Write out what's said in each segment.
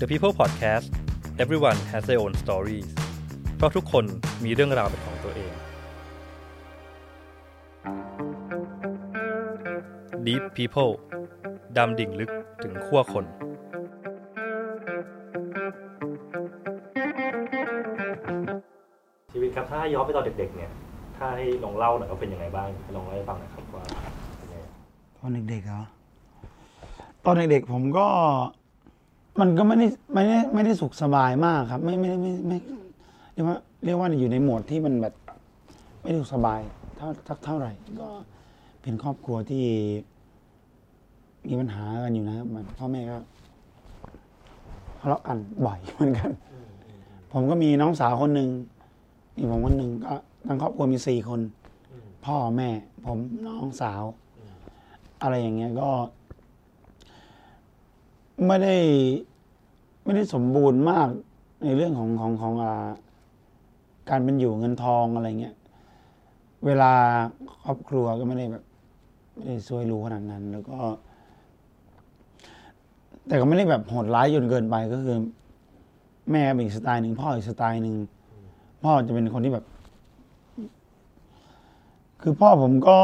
The People Podcast everyone has their own stories เพราะทุกคนมีเรื่องราวเป็นของตัวเอง Deep People ดำดิ่งลึกถึงขั้วคน ชีวิตครับถ้าย้อนไปตอนเด็ก ๆ เนี่ย ถ้าให้ลองเล่าหน่อยว่าเป็นยังไงบ้างลองเล่าให้ฟังหน่อยครับว่าเป็นยังไงตอนเด็กๆเหรอตอนเด็กๆผมก็ มันก็ไม่ได้ไม่ได้ไม่ได้สุขสบายมากครับ ไม่ไม่ได้ไม่ไม่เรียกว่าเรียกว่าอยู่ในโหมดที่มันแบบ ไม่ได้สุขสบายเท่าเท่าเท่าไหร่ ก็เป็นครอบครัวที่ มีปัญหากันอยู่นะครับมันพ่อแม่ก็ทะเลาะกันบ่อยเหมือนกัน ผมก็มีน้องสาวคนหนึ่งมีผมคนหนึ่งก็ทั้งครอบครัวมีสี่คน พ่อแม่ ผมน้องสาว อะไรอย่างเงี้ยก็ ไม่ได้ไม่ได้สมบูรณ์มากในเรื่องของของของอาการเป็นอยู่เงินทองอะไรเงี้ย เวลาครอบครัวก็ไม่ได้แบบไม่ได้ช่วยรู้ขนาดนั้น แล้วก็ แต่ก็ไม่ได้แบบโหดร้ายจนเกินไปก็คือ แม่เป็นอีกสไตล์หนึ่งพ่ออีกสไตล์หนึ่งพ่อจะเป็นคนที่แบบ คือพ่อผมก็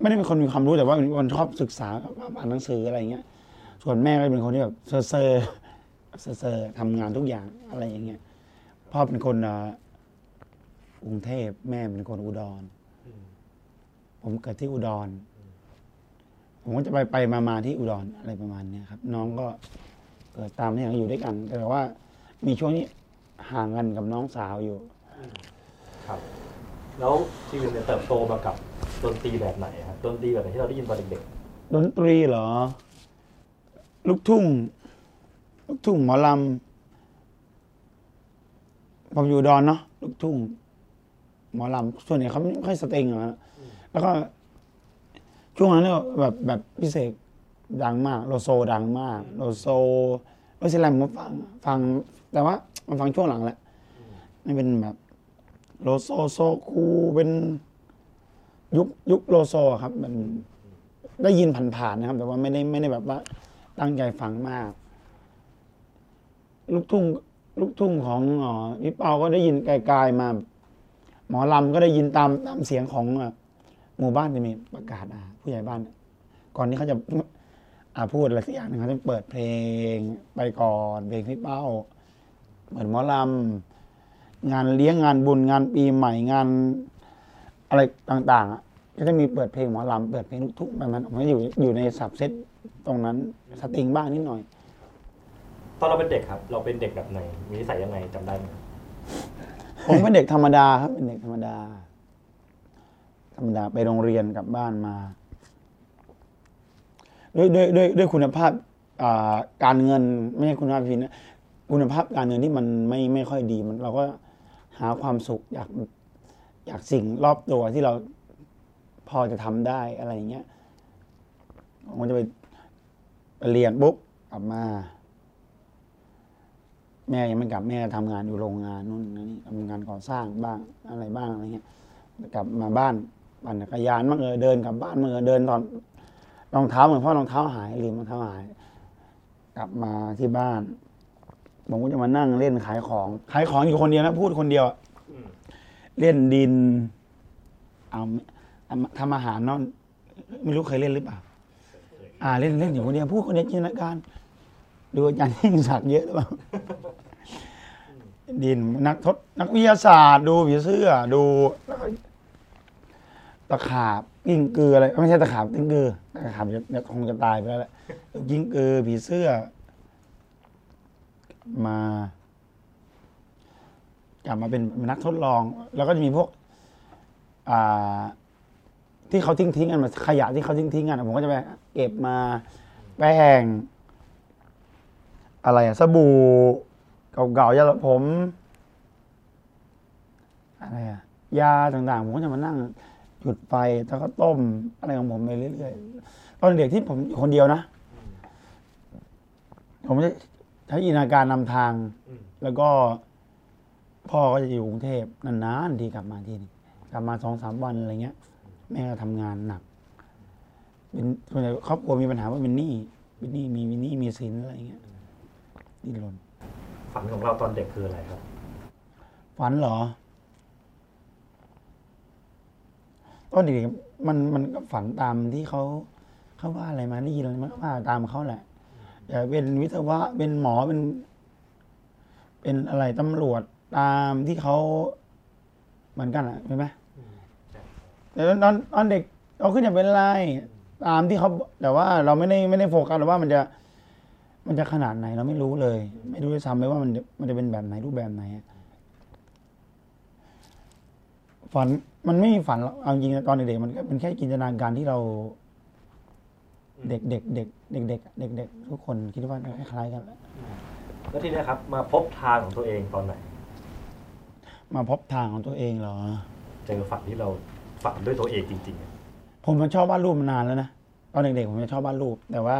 ไม่ได้เป็นคนมีความรู้แต่ว่าเป็นคนชอบศึกษาอ่านหนังสืออะไรเงี้ย ส่วนแม่ก็เป็นคนที่แบบเซอร์เซอร์เซอร์เซอทำงานทุกอย่างอะไรอย่างเงี้ยพ่อเป็นคนอ่ากรุงเทพแม่เป็นคนอุดร ผมเกิดที่อุดร ผมก็จะไปไปมามาที่อุดรอะไรประมาณเนี้ยครับ น้องก็เกิดตามที่อย่างอยู่ด้วยกัน แต่ว่ามีช่วงนี้ห่างกันกับน้องสาวอยู่ ครับ แล้วชีวิตเนี่ยเติบโตมากับ ดนตรีแบบไหนครับดนตรีแบบไหนที่เราได้ยินตอนเด็กดนตรีเหรอ ลูกทุ่ง ลูกทุ่งหมอลำผมอยู่อุดอนเนาะลูกทุ่ง หมอลำส่วนใหญ่เขาไม่ค่อยสเต็งหรอกนะแล้วก็ ช่วงนั้นเนี่ยแบบแบบพิเศษดังมากโลโซดังมากโลโซโรซิแลมผมฟังฟัง แต่ว่า มันฟังช่วงหลังแหละนี่เป็นแบบโลโซโซคูเป็น ยุคยุคโลโซอะครับ มันได้ยินผ่านๆนะครับ แต่ว่าไม่ได้ไม่ได้แบบว่าตั้งใจฟังมาก ลูกทุ่งลูกทุ่งของอ๋อพี่เปาก็ได้ยินไกลๆมา หมอลำก็ได้ยินตามตามเสียงของอะหมู่บ้านจะมีประกาศอะผู้ใหญ่บ้าน ก่อนที่เขาจะอ่าพูดอะไรสักอย่างหนึงเขาจะเปิดเพลงไปก่อนเพลงพี่เป้าเหมือนหมอลำงานเลี้ยงงานบุญงานปีใหม่งาน อะไรต่างๆอะก็จะมีเปิดเพลงหมอลำเปิดเพลงลูกทุ่งแบบนั้นผมก็อยู่อยู่ในสับเซตตรงนั้นสตริงบ้างนิดหน่อยๆตอนเราเป็นเด็กครับ เราเป็นเด็กแบบไหน มีนิสัยยังไงจำได้ไหมครับผมเป็นเด็กธรรมดาครับ เป็นเด็กธรรมดา ธรรมดาไปโรงเรียนกลับบ้านมา ด้วยด้วยด้วยด้วยคุณภาพอ่าการเงินไม่ใช่คุณภาพพินนะคุณภาพการเงินที่มันไม่ไม่ค่อยดีมัน เราก็หาความสุขอยาก อยากสิ่งรอบตัวที่เราพอจะทำได้อะไรอย่างเงี้ยผมก็จะไปเรียนปุ๊บกลับมา แม่ยังไม่กลับแม่ทำงานอยู่โรงงานนู่นนี่ทำงานก่อสร้างบ้างอะไรบ้างอะไรเงี้ยกลับมาบ้านปั่นจักรยานมั่งเออเดินกลับบ้านมั่งเออเดินตอนรองเท้าเหมือนพ่อรองเท้าหายลืมรองเท้าหาย กลับมาที่บ้านผมก็จะมานั่งเล่นขายของ ขายของอยู่คนเดียวนะพูดคนเดียว เล่นดิน เอาทำอาหารเนาะไม่รู้เคยเล่นหรือเปล่า อ่าเล่นเล่นอยู่คนเดียวพูดคนเดียวจินตนาการดูอาจารย์ยิ่งศักดิ์เยอะหรือเปล่าดินนักทดนักวิทยาศาสตร์ ดูผีเสื้อ ดูตะขาบกิ้งกืออะไรไม่ใช่ตะขาบกิ้งกือตะขาบจะจะคงจะตายไปแล้วแหละกิ้งกือผีเสื้อ มา กลับมาเป็นนักทดลอง แล้วก็จะมีพวกอ่าที่เขาทิ้งทิ้งๆกันมาขยะที่เขาทิ้งทิ้งๆกันอะผมก็จะไปเก็บมาแป้งอะไรอะสบู่เก่าๆยาสระผม อะไรอะยาต่างๆ ผมก็จะมานั่งหยุดไฟแล้วก็ต้มอะไรของผมไปเรื่อยๆตอนเด็กที่ผมอยู่คนเดียวนะ ผมจะใช้อินาการนำทาง แล้วก็ พ่อก็จะอยู่กรุงเทพนานๆทีกลับมาทีนึงกลับมาสองสามวันอะไรเงี้ย แม่ก็ทำงานหนัก เป็นส่วนใหญ่ครอบครัวมีปัญหาว่าเป็นหนี้วินนี่มีวินนี่มีสินอะไรเงี้ยดิ้นรนฝันของเราตอนเด็กคืออะไรครับ ฝันเหรอตอนเด็กๆมันมันก็ฝันตามที่เขาเขาว่าอะไรมาได้ยินอะไรมันก็ว่าตามเขาแหละอยากเป็นวิศวะเป็นหมอเป็น เป็นอะไรตำรวจ ตามที่เขาเหมือนกันอะใช่ไหมแต่ตอนตอนเด็กเราขึ้นอยากเป็นอะไรตามที่เขาแต่ว่าเราไม่ได้ไม่ได้โฟกัสหรอกว่ามันจะ มันจะขนาดไหน เราไม่รู้เลย ไม่รู้ด้วยซ้ำเลยว่ามันจะมันจะเป็นแบบไหนรูปแบบไหนอะฝันมันไม่มีฝันหรอกเอาจริงๆตอนเด็กๆมันก็เป็นแค่จินตนาการที่เรา เด็กๆเด็กเด็กเด็กเด็กเด็กเด็กๆทุกคนคิดว่าคล้ายๆกันแหละแล้วทีเนี้ยครับ มาพบทางของตัวเองตอนไหน มาพบทางของตัวเองเหรอ เจอฝันที่เราฝันด้วยตัวเองจริงๆอะผมมันชอบวาดรูปมานานแล้วนะตอนเด็กๆผมจะชอบวาดรูป แต่ว่า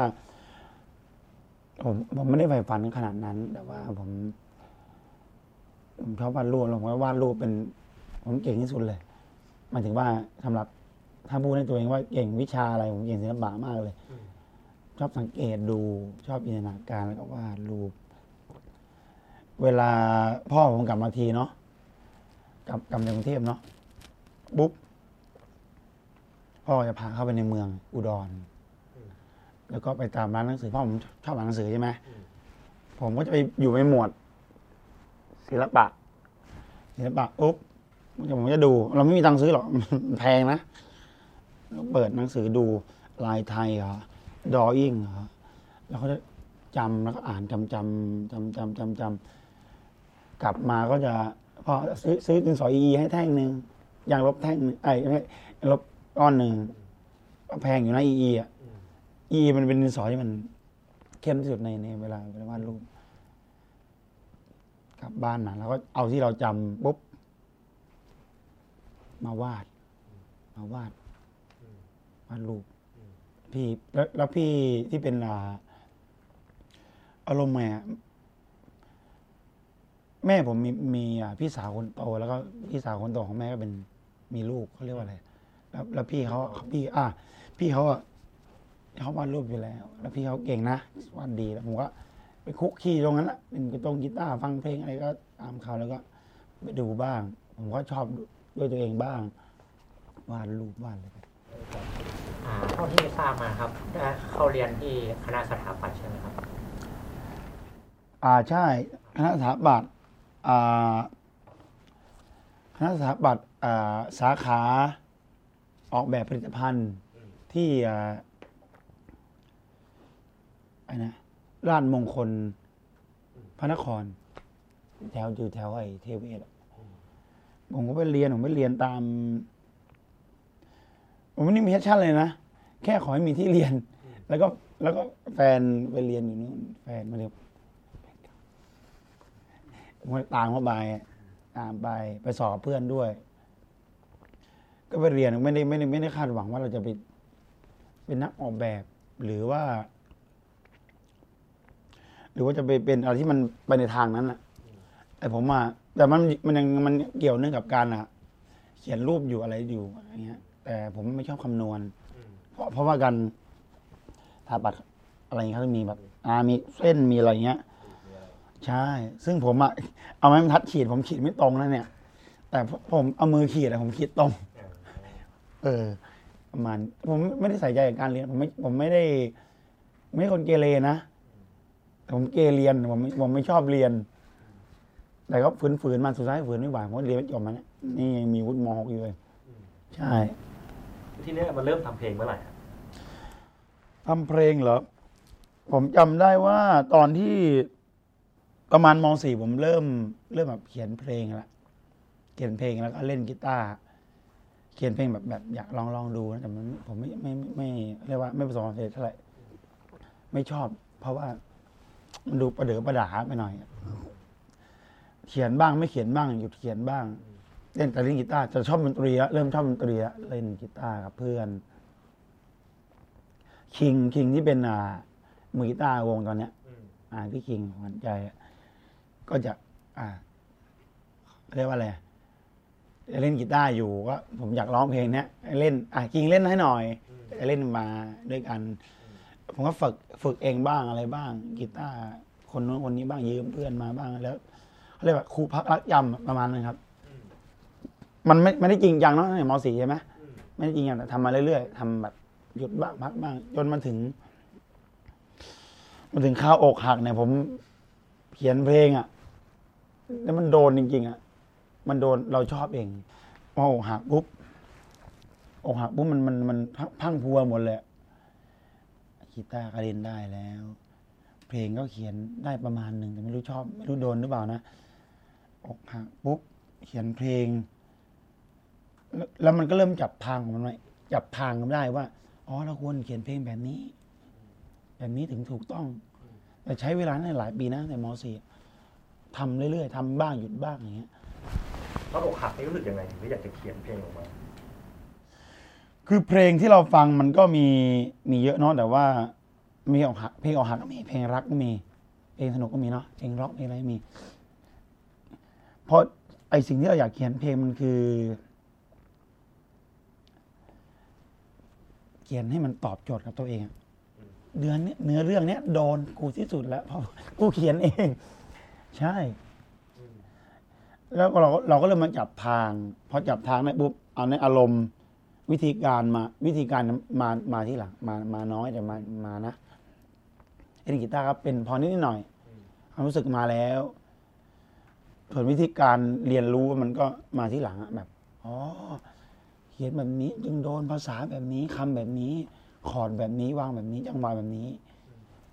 ผมผมไม่ได้ใฝ่ฝันขนาดนั้น แต่ว่าผม ผมชอบวาดรูปแล้วผมก็วาดรูปเป็น ผมเก่งที่สุดเลยหมายถึงว่าสำหรับถ้าพูดในตัวเองว่าเก่งวิชาอะไรผมเก่งศิลปะมากเลย ชอบสังเกตดู ชอบจินตนาการแล้วก็วาดรูป เวลาพ่อผมกลับมาทีเนาะ กลับกลับจากรุงเทพเนาะปุ๊บพ่อจะพาเข้าไปในเมืองอุดร แล้วก็ไปตามร้านหนังสือพ่อผมชอบอ่านหนังสือใช่ไหมผมก็จะไปอยู่ในหมวด ศิลปะศิลปะอุ๊บผมจะดู เราไม่มีตังค์ซื้อหรอกแพงนะเปิดหนังสือดูลายไทยเหรอดออิ่งเหรอแล้วก็จะจำแล้วก็อ่านจำจำจำจำจำจำกลับมาก็จะ พอซื้อซื้อดินสออีให้แท่งหนึ่งยางลบแท่งหนึ่งไอ้ลบก้อนหนึ่งแพงอยู่นะอีอีอะอีมันเป็นดินสอที่มัน เข้มที่สุดในในเวลาเวลาวาดรูปกลับบ้านมาแล้วก็เอาที่เราจำปุ๊บมาวาด มาวาดวาดรูปพี่แล้วแล้วพี่ที่เป็นอารมณ์ไงอะ แม่ผมมีมีอ่าพี่สาวคนโตแล้วก็พี่สาวคนโตของแม่ก็เป็นมีลูกเขาเรียกว่าอะไรแล้วแล้วพี่เขาพี่ อ่าพี่เขาอะเขาวาดรูปอยู่แล้ว แล้วพี่เขาเก่งนะวาดดีแล้วผมก็ไปคุกคีตรงนั้นแหละเป็นกระตรงกีตาร์ฟังเพลงอะไรก็ตามเขาแล้วก็ไปดูบ้าง ผมก็ชอบด้วยตัวเองบ้างวาดรูปวาดอะไรไปอ่าเท่าที่ทราบมาครับได้เข้าเรียนที่คณะสถาปัตย์ใช่ไหมครับ อ่าใช่คณะสถาปัตย์อ่า คณะสถาปัตย์อ่าสาขาออกแบบผลิตภัณฑ์ที่อ่าไอ้นะราชมงคลพระนคร แถวอยู่แถวไอ้เทเวศอะผมก็ไปเรียน ผมไปเรียนตาม ผมไม่ได้มีแพชชั่นเลยนะ แค่ขอให้มีที่เรียน แล้วก็แล้วก็แฟนไปเรียนอยู่นู่นแฟนมาเรียน ผมก็ตามเข้าไปตามไปไปสอบเพื่อนด้วย ก็ไปเรียนไม่ได้ไม่ได้ไม่ได้คาดหวังว่าเราจะไปเป็นนักออกแบบ หรือว่า หรือว่าจะไปเป็นอะไรที่มันไปในทางนั้นอะแต่ผมอะแต่มันมันยังมันเกี่ยวเนื่องกับการอะเขียนรูปอยู่อะไรอยู่อะไรเงี้ย แต่ผมไม่ชอบคำนวณ เพราะเพราะว่าการถาปัดอะไรเงี้ยเขาจะมีแบบ อ่ามีเส้นมีอะไรเงี้ย ใช่ ซึ่งผมอะเอาไม้บรรทัดขีด ผมขีดไม่ตรงนะเนี่ย แต่ผมเอามือขีดอะผมขีดตรง เออ ประมาณ ผมไม่ได้ใส่ใจกับการเรียน ผมไม่ ผมไม่ได้ ไม่ใช่คนเกเรนะ แต่ผมเกเรียน ผมไม่ผมไม่ชอบเรียน แต่ก็ฝืนๆมาสุดท้ายฝืนไม่ไหวผมก็เรียนไม่จบมาเนี่ยนี่ยังมีวุฒิมหกอยู่เลย ใช่ ทีเนี้ยมันเริ่มทำเพลงเมื่อไหร่อะทำเพลงเหรอ ผมจำได้ว่าตอนที่ ประมาณมสี่ผมเริ่ม เริ่มแบบเขียนเพลงแล้วเขียนเพลงแล้วก็เล่นกีตาร์เขียนเพลงแบบแบบอยากลองลองดูนะแต่มันผมไม่ไม่ไม่ไม่เรียกว่าไม่ประสบความสำเร็จเท่าไหร่ไม่ชอบ เพราะว่ามันดูประเดือประดาไปหน่อยเขียนบ้างไม่เขียนบ้างหยุดเขียนบ้าง เล่นแต่เล่นกีตาร์จะชอบดนตรีแล้วเริ่มชอบดนตรีแล้วเล่นกีตาร์กับเพื่อนคิงคิงที่เป็นอ่ามือกีตาร์วงตอนเนี้ยอ่าพี่คิงขวัญใจอะ ก็จะ อ่าเรียกว่าอะไรเล่นกีตาร์อยู่ก็ผมอยากร้องเพลงเนี้ยเล่น อ่าคิงเล่นให้หน่อยเล่นมาด้วยกัน ผมก็ฝึกฝึกเองบ้างอะไรบ้างกีตาร์คนนู้นคนนี้บ้างยืมเพื่อนมาบ้างแล้วเขาเรียกว่าครูพักรักยำประมาณนั้นครับ มันไม่ไม่ได้จริงจังเนาะในมสี่ใช่ไหมไม่ได้จริงจังแต่ทำมาเรื่อยๆทำแบบหยุดบ้างพักบ้างจนมาถึงมาถึงข้าวอกหักเนี่ยผม เขียนเพลงอะ่ะ แล้วมันโดนจริง ๆ อะ มันโดนเราชอบเองพออกหักปุ๊บอกหักปุ๊บมันมันมันพังพัวหมดเลยกีตาร์ก็เล่นได้แล้ว เพลงก็เขียนได้ประมาณหนึ่งแต่ไม่รู้ชอบ ไม่รู้โดนหรือเปล่านะอกหักปุ๊บเขียนเพลง แล้วมันก็เริ่มจับทางของมันไว้จับทางกันได้ว่าอ๋อเราควรเขียนเพลงแบบนี้ แบบนี้ถึงถูกต้อง แต่ใช้เวลาในหลายปีนะแต่มสี่ ทำเรื่อยๆทำบ้างหยุดบ้างอย่างเงี้ยตอนอกหักนี่รู้สึกยังไงถึงได้อยากจะเขียนเพลงออกมา คือเพลงที่เราฟังมันก็มีมีเยอะเนาะแต่ว่ามีออกหักเพลงออกหักก็มีเพลงรักก็มีเพลงสนุกก็มีเนาะเพลงร็อกเพลงอะไรมีเพราะไอสิ่งที่เราอยากเขียนเพลงมันคือ เขียนให้มันตอบโจทย์กับตัวเองอะเดือนเนี้ยเนื้อเรื่องเนี้ยโดนกูที่สุดแล้วเพราะกูเขียนเอง ใช่ แล้วก็เราก็เราก็เริ่มมาจับทาง พอจับทางได้ปุ๊บเอาในอารมณ์ วิธีการมา วิธีการมามาที่หลังมามาน้อยแต่มามานะเอ็นกีตาร์ครับเป็นพอนิดหน่อยความรู้สึกมาแล้วส่วนวิธีการเรียนรู้มันก็มาที่หลังอะแบบอ๋อเขียนแบบนี้ จึงโดนภาษาแบบนี้คำแบบนี้ คอร์ดแบบนี้วางแบบนี้จังหวะแบบนี้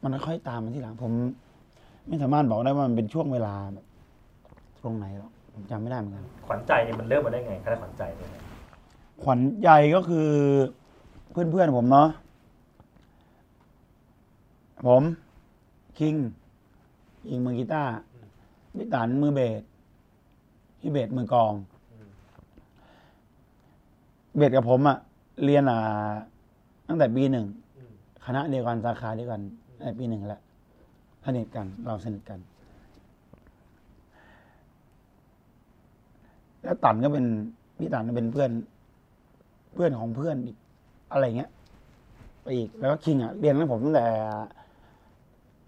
มันค่อยตามมาที่หลังผม ไม่สามารถบอกได้ว่ามันเป็นช่วงเวลาแบบตรงไหนหรอกผมจำไม่ได้เหมือนกัน ขวัญใจเนี่ยมันเริ่มมาได้ไงคณะขวัญใจเนี่ยขวัญใจก็คือเพื่อนๆผมเนาะผมคิงยิงมือกีตาร์พี่ตันมือเบสพี่เบสมือกลอง เบสกับผมอะเรียนอ่าตั้งแต่ปีหนึ่งคณะเดียวกันสาขาเดียวกันตั้งแต่ปีหนึ่งแหละ สนิทกัน เราสนิทกัน แล้วตันก็เป็นพี่ตันก็เป็นเพื่อน เพื่อนของเพื่อนอีกอะไรเงี้ยไปอีกแล้วก็คิงอะเรียนกับผมตั้งแต่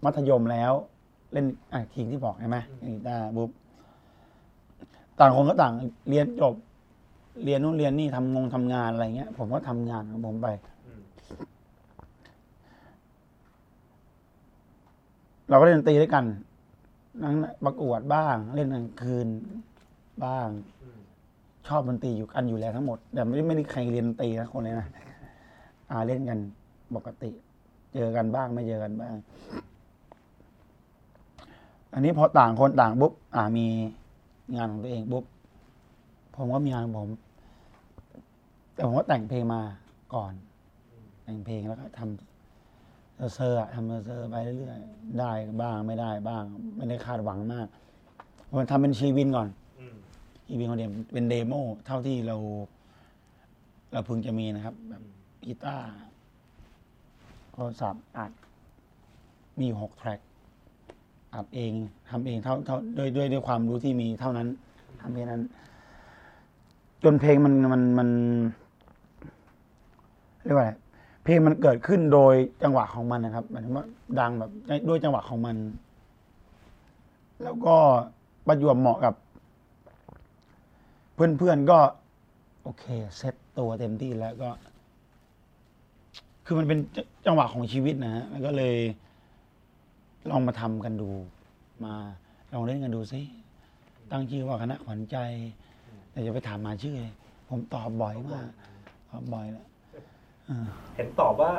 มัธยมแล้ว เล่นอะคิงที่บอกใช่ไหมเล่นกีตาร์บุ๊บต่างคนก็ต่างเรียนจบ เรียนนู่นเรียนนี่ทำงงทำงานอะไรเงี้ย ผมก็ทำงานของผมไป เราก็เล่นดนตรีด้วยกันนั่งประกวดบ้าง เล่นกลางคืนบ้าง ชอบดนตรีอยู่กันอยู่แล้วทั้งหมด แต่ไม่ได้ไม่ได้ใครเรียนดนตรีนะคนเลยนะอ่าเล่นกันปกติ เจอกันบ้างไม่เจอกันบ้าง อันนี้พอต่างคนต่างปุ๊บอ่ามีงานของตัวเองปุ๊บผมก็มีงานของผม แต่ผมก็แต่งเพลงมาก่อน แต่งเพลงแล้วก็ทำ เซอร์ๆอะทำเซอร์ๆไปเรื่อยๆได้บ้างไม่ได้บ้าง ไม่ได้คาดหวังมากผมทำเป็นชีวินก่อน EP ของเดียมเป็น demo เท่าที่เรา เราเพิ่งจะมีนะครับ แบบกีตาร์โทรศัพท์อัด มีอยู่หกแทร็กอัดเองทำเองเท่าเท่าด้วยด้วยด้วยความรู้ที่มีเท่านั้นทำเพลงนั้น จนเพลงมันมันมันเรียกว่าอะไร เพลงมันเกิดขึ้นโดยจังหวะของมันนะครับหมายถึงว่าดังแบบด้วยจังหวะของมัน แล้วก็ประจวบเหมาะกับ เพื่อนๆก็ โอเค เซ็ตตัวเต็มที่แล้วก็ คือมันเป็นจจังหวะของชีวิตนะฮะแล้วก็เลย ลองมาทำกันดู มาลองเล่นกันดูซิตั้งชื่อว่าคณะขวัญใจ แต่จะไปถามมาชื่อเลยผมตอบบ่อยมากตอบบ่อยแล้ว เห็นตอบว่า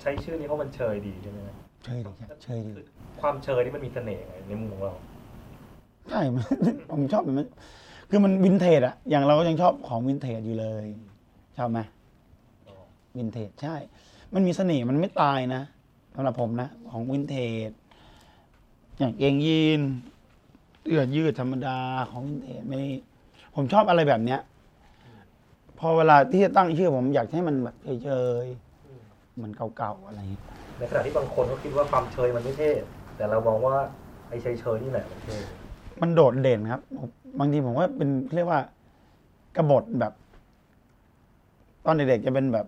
ใช้ชื่อนี้เพราะมันเชยดีใช่ไหมครับเชยดีครับเชยดีความเชยนี่มันมีเสน่ห์ไงในมุมของเราใช่มันผมชอบแบบนั้นคือมันวินเทจอะอย่างเราก็ยังชอบของวินเทจอยู่เลยชอบไหมวินเทจใช่ มันมีเสน่ห์มันไม่ตายนะสำหรับผมนะ ของวินเทจ อย่างเกงยีนเสื้อยืดธรรมดาของวินเทจไม่ ผมชอบอะไรแบบเนี้ย พอเวลาที่จะตั้งชื่อผมอยากให้มันแบบเชยๆเหมือนเก่าๆอะไรอย่างเงี้ยในขณะที่บางคนก็คิดว่าความเชยมันไม่เท่แต่เรามองว่าไอ้เชยเชยๆนี่แหละมันเท่มันโดดเด่นครับผมบางทีผมว่าเป็นเรียกว่ากบฏแบบ ตอนเด็กๆจะเป็นแบบ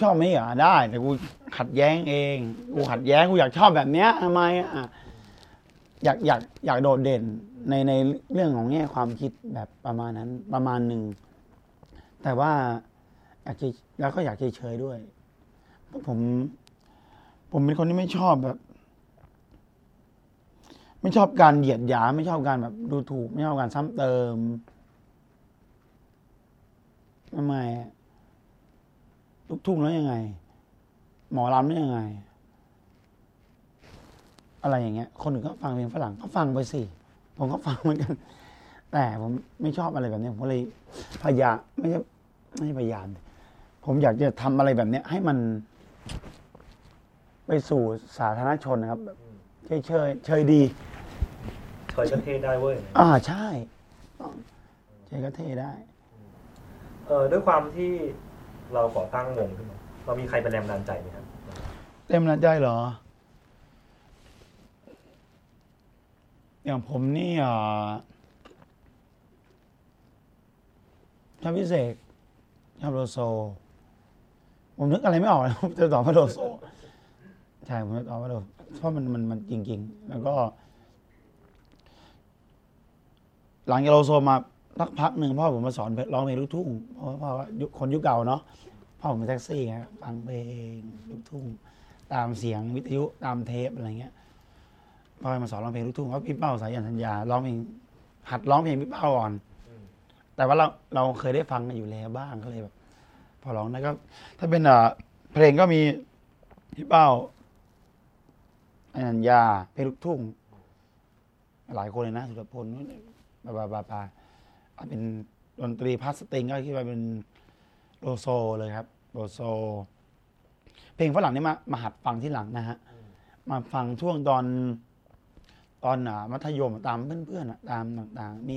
ชอบไหมเหรอได้แต่กูขัดแย้งเองกูขัดแย้งกูอยากชอบแบบเนี้ยทำไมอะอยากอยากอยากโดดเด่นในในเรื่องของแง่ความคิดแบบประมาณนั้นประมาณหนึ่ง แต่ว่าอยากจะแล้วก็อยากเฉยๆด้วยเพราะผม ผมเป็นคนที่ไม่ชอบแบบ ไม่ชอบการเหยียดหยามไม่ชอบการแบบดูถูก ไม่ชอบการซ้ำเติมทำไมลูกทุ่งแล้วยังไง หมอลำแล้วยังไง อะไรอย่างเงี้ย คนอื่นก็ฟังเพลงฝรั่งก็ฟังไปสิผมก็ฟังเหมือนกัน แต่ผมไม่ชอบอะไรแบบนี้ผมก็เลยพยายามไม่ใช่ไม่ใช่พยายามผมอยากจะทำอะไรแบบเนี้ย ให้มัน ไปสู่สาธารณชนนะครับแบบเฉยเฉยๆเฉยดีเคยก็เทได้เว้ยอ่าใช่เฉยก็เท่ได้ เออด้วยความที่เราก่อตั้งวงขึ้นมาเรามีใครเป็นแรงบันดาลใจไหมครับเต็มระใจเหรอ อย่างผมนี่อ่า ชอบพิเศษชอบโลโซ ผมนึกอะไรไม่ออกเลยผมจะตอบว่าโลโซ ใช่ ผมจะตอบว่าโลโซเพราะมันมันมันจริง ๆ แล้วก็ หลังจากโลโซมาสักพักหนึ่งพ่อผมมาสอนร้องเพลงลูกทุ่งเพราะว่าพ่อคนยุคเก่าเนาะพ่อผมเป็นแท็กซี่ไงฟังเพลงลูกทุ่ง ตามเสียงวิทยุตามเทปอะไรเงี้ยพ่อมาสอนร้องเพลงลูกทุ่งเพราะพี่เป้าสายยันสัญญาร้องเพลงหัดร้องเพลงพี่เป้าก่อน แต่ว่าเราเราเคยได้ฟังอยู่แล้วบ้างก็เลยแบบพอร้องได้ก็ถ้าเป็นอ่าเพลงก็มีพี่เป้าอนัญญาเพลงลูกทุ่ง หลายคนเลยนะสุรพลบาบาบาบาเอาเป็นดนตรีพัสตริงก็คิดว่าเป็นโลโซเลยครับโลโซ เพลงฝรั่งนี่มามาหัดฟังที่หลังนะฮะมาฟังช่วงตอนตอนอ่ามัธยมตามเพื่อนๆตามต่าง ๆ มี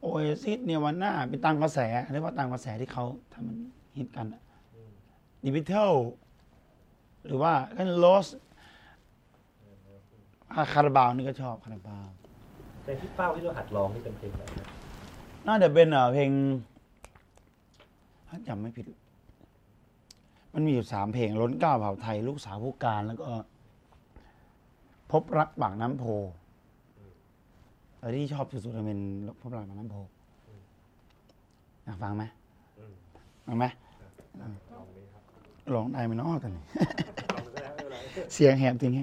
Oasis Nirvana เป็นตามกระแสเรียกว่าตามกระแสที่เขาทำมันฮิตกัน The Beatles หรือว่า Guns N' Roses คาราบาวนี่ก็ชอบคาราบาวเพลงที่เป้าที่เราหัดร้องนี่เป็นเพลงอะไรครับน่าจะเป็นเอ่อเพลงถ้าจำไม่ผิด มันมีอยู่สามเพลงล้นเกล้าเผ่าไทย ลูกสาวผู้การแล้วก็ พบรักปากน้ำโพ แต่ที่ชอบสุดๆเป็นพบรักปากน้ำโพอยากฟังไหมฟังไหมร้องได้ไหมเนาะตอนนี้ เสียงแหบจริงไง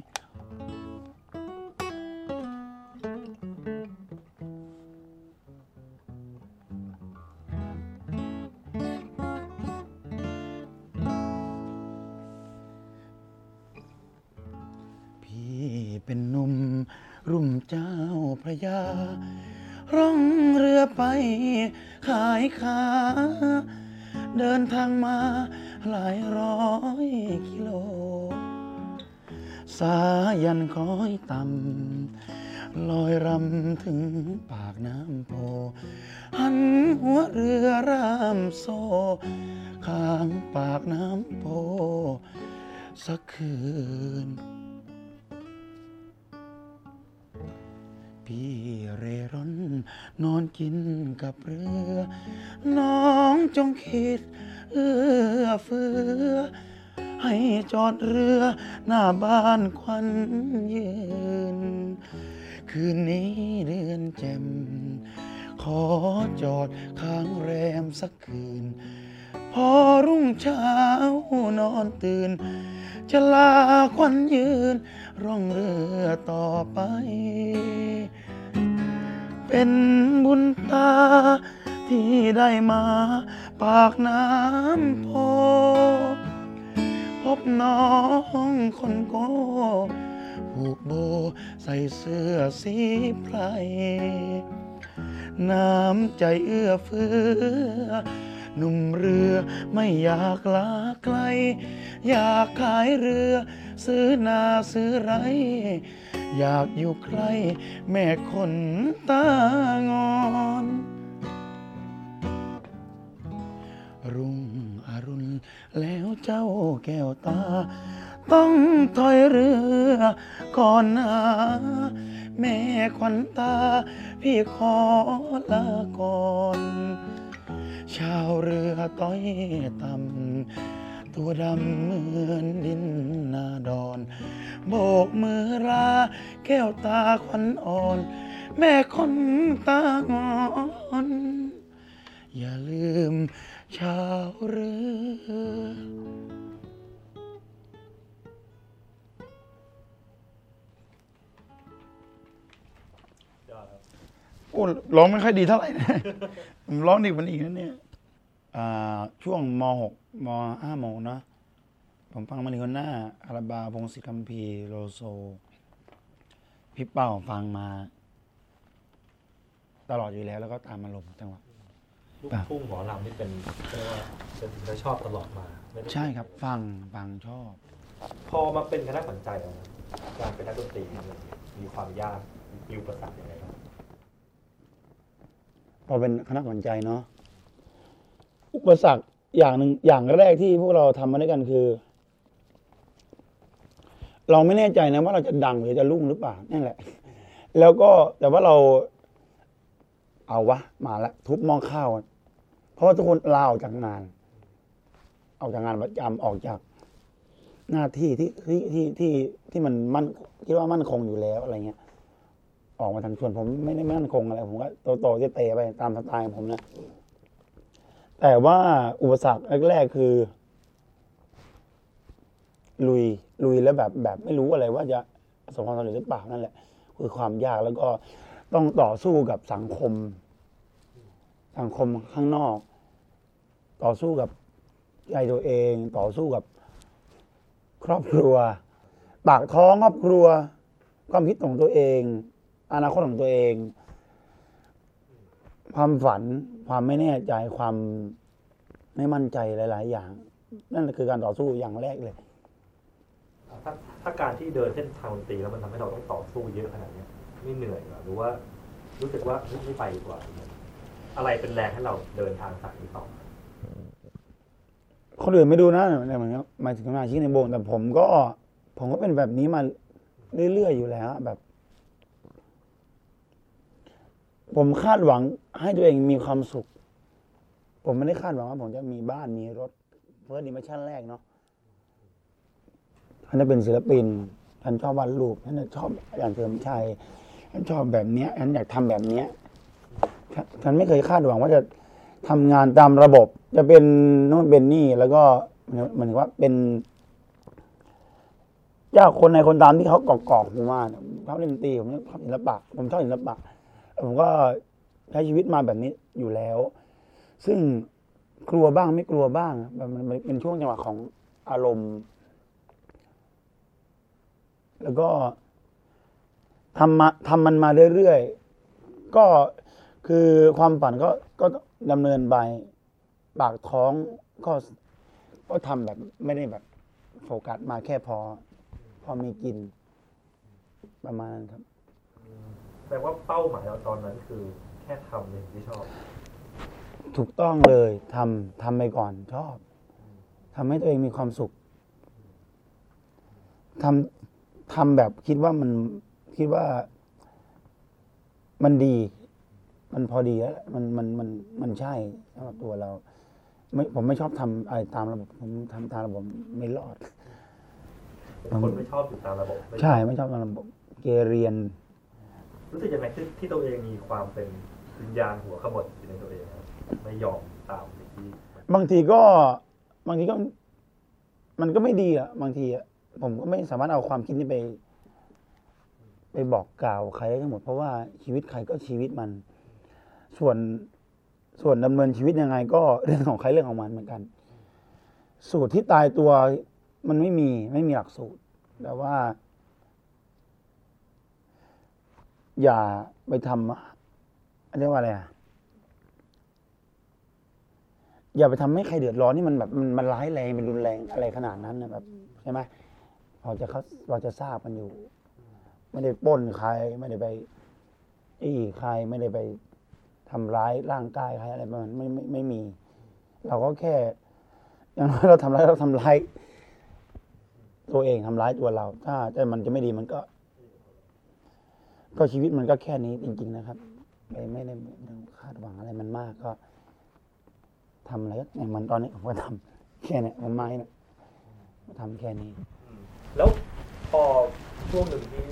ยันคอยต่ำลอยรำถึงปากน้ำโพ หันหัวเรือรามโซ ข้างปากน้ำโพ สักคืน พี่เรร่อนนอนกินกับเรือ น้องจงคิดเอื้อเฟื้อ ให้จอดเรือหน้าบ้านควันยืน คืนนี้เดือนแจ่มขอจอดค้างแรมสักคืน พอรุ่งเช้านอนตื่น จะลาควันยืน ร่องเรือต่อไป เป็นบุญตาที่ได้มา ปากน้ำโพพ บน้องคนโกผูกโบใส่เสื้อสีไพรน้ำใจเอื้อเฟื้อหนุ่มเรือไม่อยากลาไกล อยากขายเรือ ซื้อนาซื้อไร อยากอยู่ใกล้แม่คนตางอน รุ่งอรุณ แล้วเจ้าแก้วตา ต้องถอยเรือ ก่อนนาแม่ขวัญตา พี่ขอลาก่อน ชาวเรือต้อยต่ำตัวดำเหมือนดินนาดอน โบกมือลาแก้วตาควันอ่อน แม่คนตางอน อย่าลืม ชาวเรือยอดครับโอ้ร้องไม่ค่อยดีเท่าไหร่นะ ผมร้องดีกว่านี้อีกนะเนี่ยอ่าช่วงม .6 ม .5 โมงนะผมฟังมาริโอน่าอาราบาพงศิษฐ์คัมภีร์โลโซ พี่เป้าฟังมา ตลอดอยู่แล้วแล้วก็ตามอารมณ์จังหวะ ลูกทุ่งหมอลำนี่เป็นเรียกว่าเป็นสิ่งที่ชอบตลอดมาไม่ได้ใช่ครับ ฟังฟังชอบ พอมาเป็นคณะขวัญใจแล้วนะการเป็นนักดนตรีเนี่ยมันมีความยากมีอุปสรรคยังไงครับพอเป็นคณะขวัญใจเนาะอุปสรรคอย่างหนึ่งอย่างแรกที่พวกเราทำมาด้วยกันคือ เราไม่แน่ใจนะว่าเราจะดังหรือจะรุ่งหรือเปล่านั่นแหละ แล้วก็แต่ว่าเรา เอาวะ มาละทุบมองข้าว เพราะว่าทุกคนลาออกจากงาน ออกจากงานประจำออกจาก หน้าที่ที่ที่ที่ที่ที่มันมั่นคิดว่ามั่นคงอยู่แล้วอะไรเงี้ย ออกมาทางชวนผมไม่ได้มั่นคงอะไร ผมก็โตโตๆเตะไปตามสไตล์ของผมนะ แต่ว่าอุปสรรคแรกๆคือ ลุยลุยแล้วแบบแบบไม่รู้อะไรว่าจะประสบความสำเร็จหรือเปล่านั่นแหละ คือความยากแล้วก็ ต้องต่อสู้กับสังคม สังคมข้างนอก ต่อสู้กับใจตัวเอง ต่อสู้กับ ครอบครัว ปากท้องครอบครัวความคิดของตัวเอง อนาคตของตัวเอง ความฝันความไม่แน่ใจความไม่มั่นใจหลาย ๆ อย่าง นั่นคือการต่อสู้อย่างแรกเลย ถ้าถ้าการที่เดินเส้นทางดนตรีแล้วมันทำให้เราต้องต่อสู้เยอะขนาดนี้ ไม่เหนื่อยเหรอหรือว่า รู้สึกว่าไม่ไปดีกว่า อะไรเป็นแรงให้เราเดินทางสายนี้ต่อคนอื่นไม่ดูนะเนี่ยเหมือนกับหมายถึงสมาชิกในวงแต่ผมก็ ผมก็เป็นแบบนี้มาเรื่อยๆอยู่แล้วแบบ ผมคาดหวังให้ตัวเองมีความสุข ผมไม่ได้คาดหวังว่าผมจะมีบ้านมีรถเฟิร์สดิมชั่นแรกเนาะท่านจะเป็นศิลปินท่านชอบวาดรูปท่านชอบอย่างเสริมชัย ท่านชอบแบบเนี้ยท่านอยากทำแบบเนี้ยท่านไม่เคยคาดหวังว่าจะทำงานตามระบบ จะเป็นโน่นเป็นนี่ แล้วก็เหมือนว่าเป็น เจ้าคนในคนตามที่เขากอกๆผมมาเนี่ยชอบเล่นดนตรีผมชอบศิลปะผมชอบศิลปะผมก็ใช้ชีวิตมาแบบนี้อยู่แล้ว ซึ่งกลัวบ้างไม่กลัวบ้าง มันเป็นช่วงจังหวะของอารมณ์ แล้วก็ ทำมาทำมันมาเรื่อยๆ ก็คือความฝันก็ก็ดำเนินไปปากท้องก็ก็ทำแบบไม่ได้แบบโฟกัสมาแค่พอ พอมีกิน ประมาณนั้นครับ แปลว่าเป้าหมายเราตอนนั้นคือ แค่ทำในสิ่งที่ชอบ ถูกต้องเลยทำทำไปก่อนชอบทำให้ตัวเองมีความสุขทำทำแบบคิดว่ามัน คิดว่า มันดี มันพอดีแล้วมันมันมันมันใช่สำหรับตัวเราไม่ผมไม่ชอบทำอะไรตามระบบผมทำตามระบบไม่รอดเป็นคนไม่ชอบอยู่ตามระบบไม่ใช่ไม่ชอบตามระบบเกเรียน รู้สึกยังไงที่ที่ตัวเองมีความเป็นวิญญาณหัวขบถอยู่ในตัวเองครับไม่ยอมตามสิ่งที่บางทีก็บางทีก็ มันก็ไม่ดีอะ บางทีอะผมก็ไม่สามารถเอาความคิดนี้ไป ไปบอกกล่าวใครได้ทั้งหมด เพราะว่าชีวิตใครก็ชีวิตมัน ส่วนส่วนดำเนินชีวิตยังไง ก็เรื่องของใครเรื่องของมันเหมือนกัน สูตรที่ตายตัวมันไม่มีไม่มีหลักสูตร แต่ว่า อย่าไปทำเรียกว่าอะไรอะอย่าไปทำให้ใครเดือดร้อนนี่มันแบบมันมันร้ายแรงเป็นรุนแรงอะไรขนาดนั้นนะแบบใช่ไหมพอจะเขาเราจะทราบกันอยู่ ไม่ได้ป้นใคร ไม่ได้ไปอี้ใครไม่ได้ไปทำร้ายร่างกายใครอะไรประมาณไม่ไม่ไม่มี เราก็แค่ อย่างน้อยเราทำร้ายเราทำร้ายตัวเองทำร้ายตัวเรา ถ้าแต่มันจะไม่ดีมันก็ ก็ชีวิตมันก็แค่นี้จริง ๆ นะครับไม่ไม่ได้คาดหวังอะไรมันมากก็ทำอะไรอย่างมันตอนนี้ผมก็ทำแค่นี้ยผมไม้นะทำแค่นี้ แล้วพอช่วงหนึ่งที่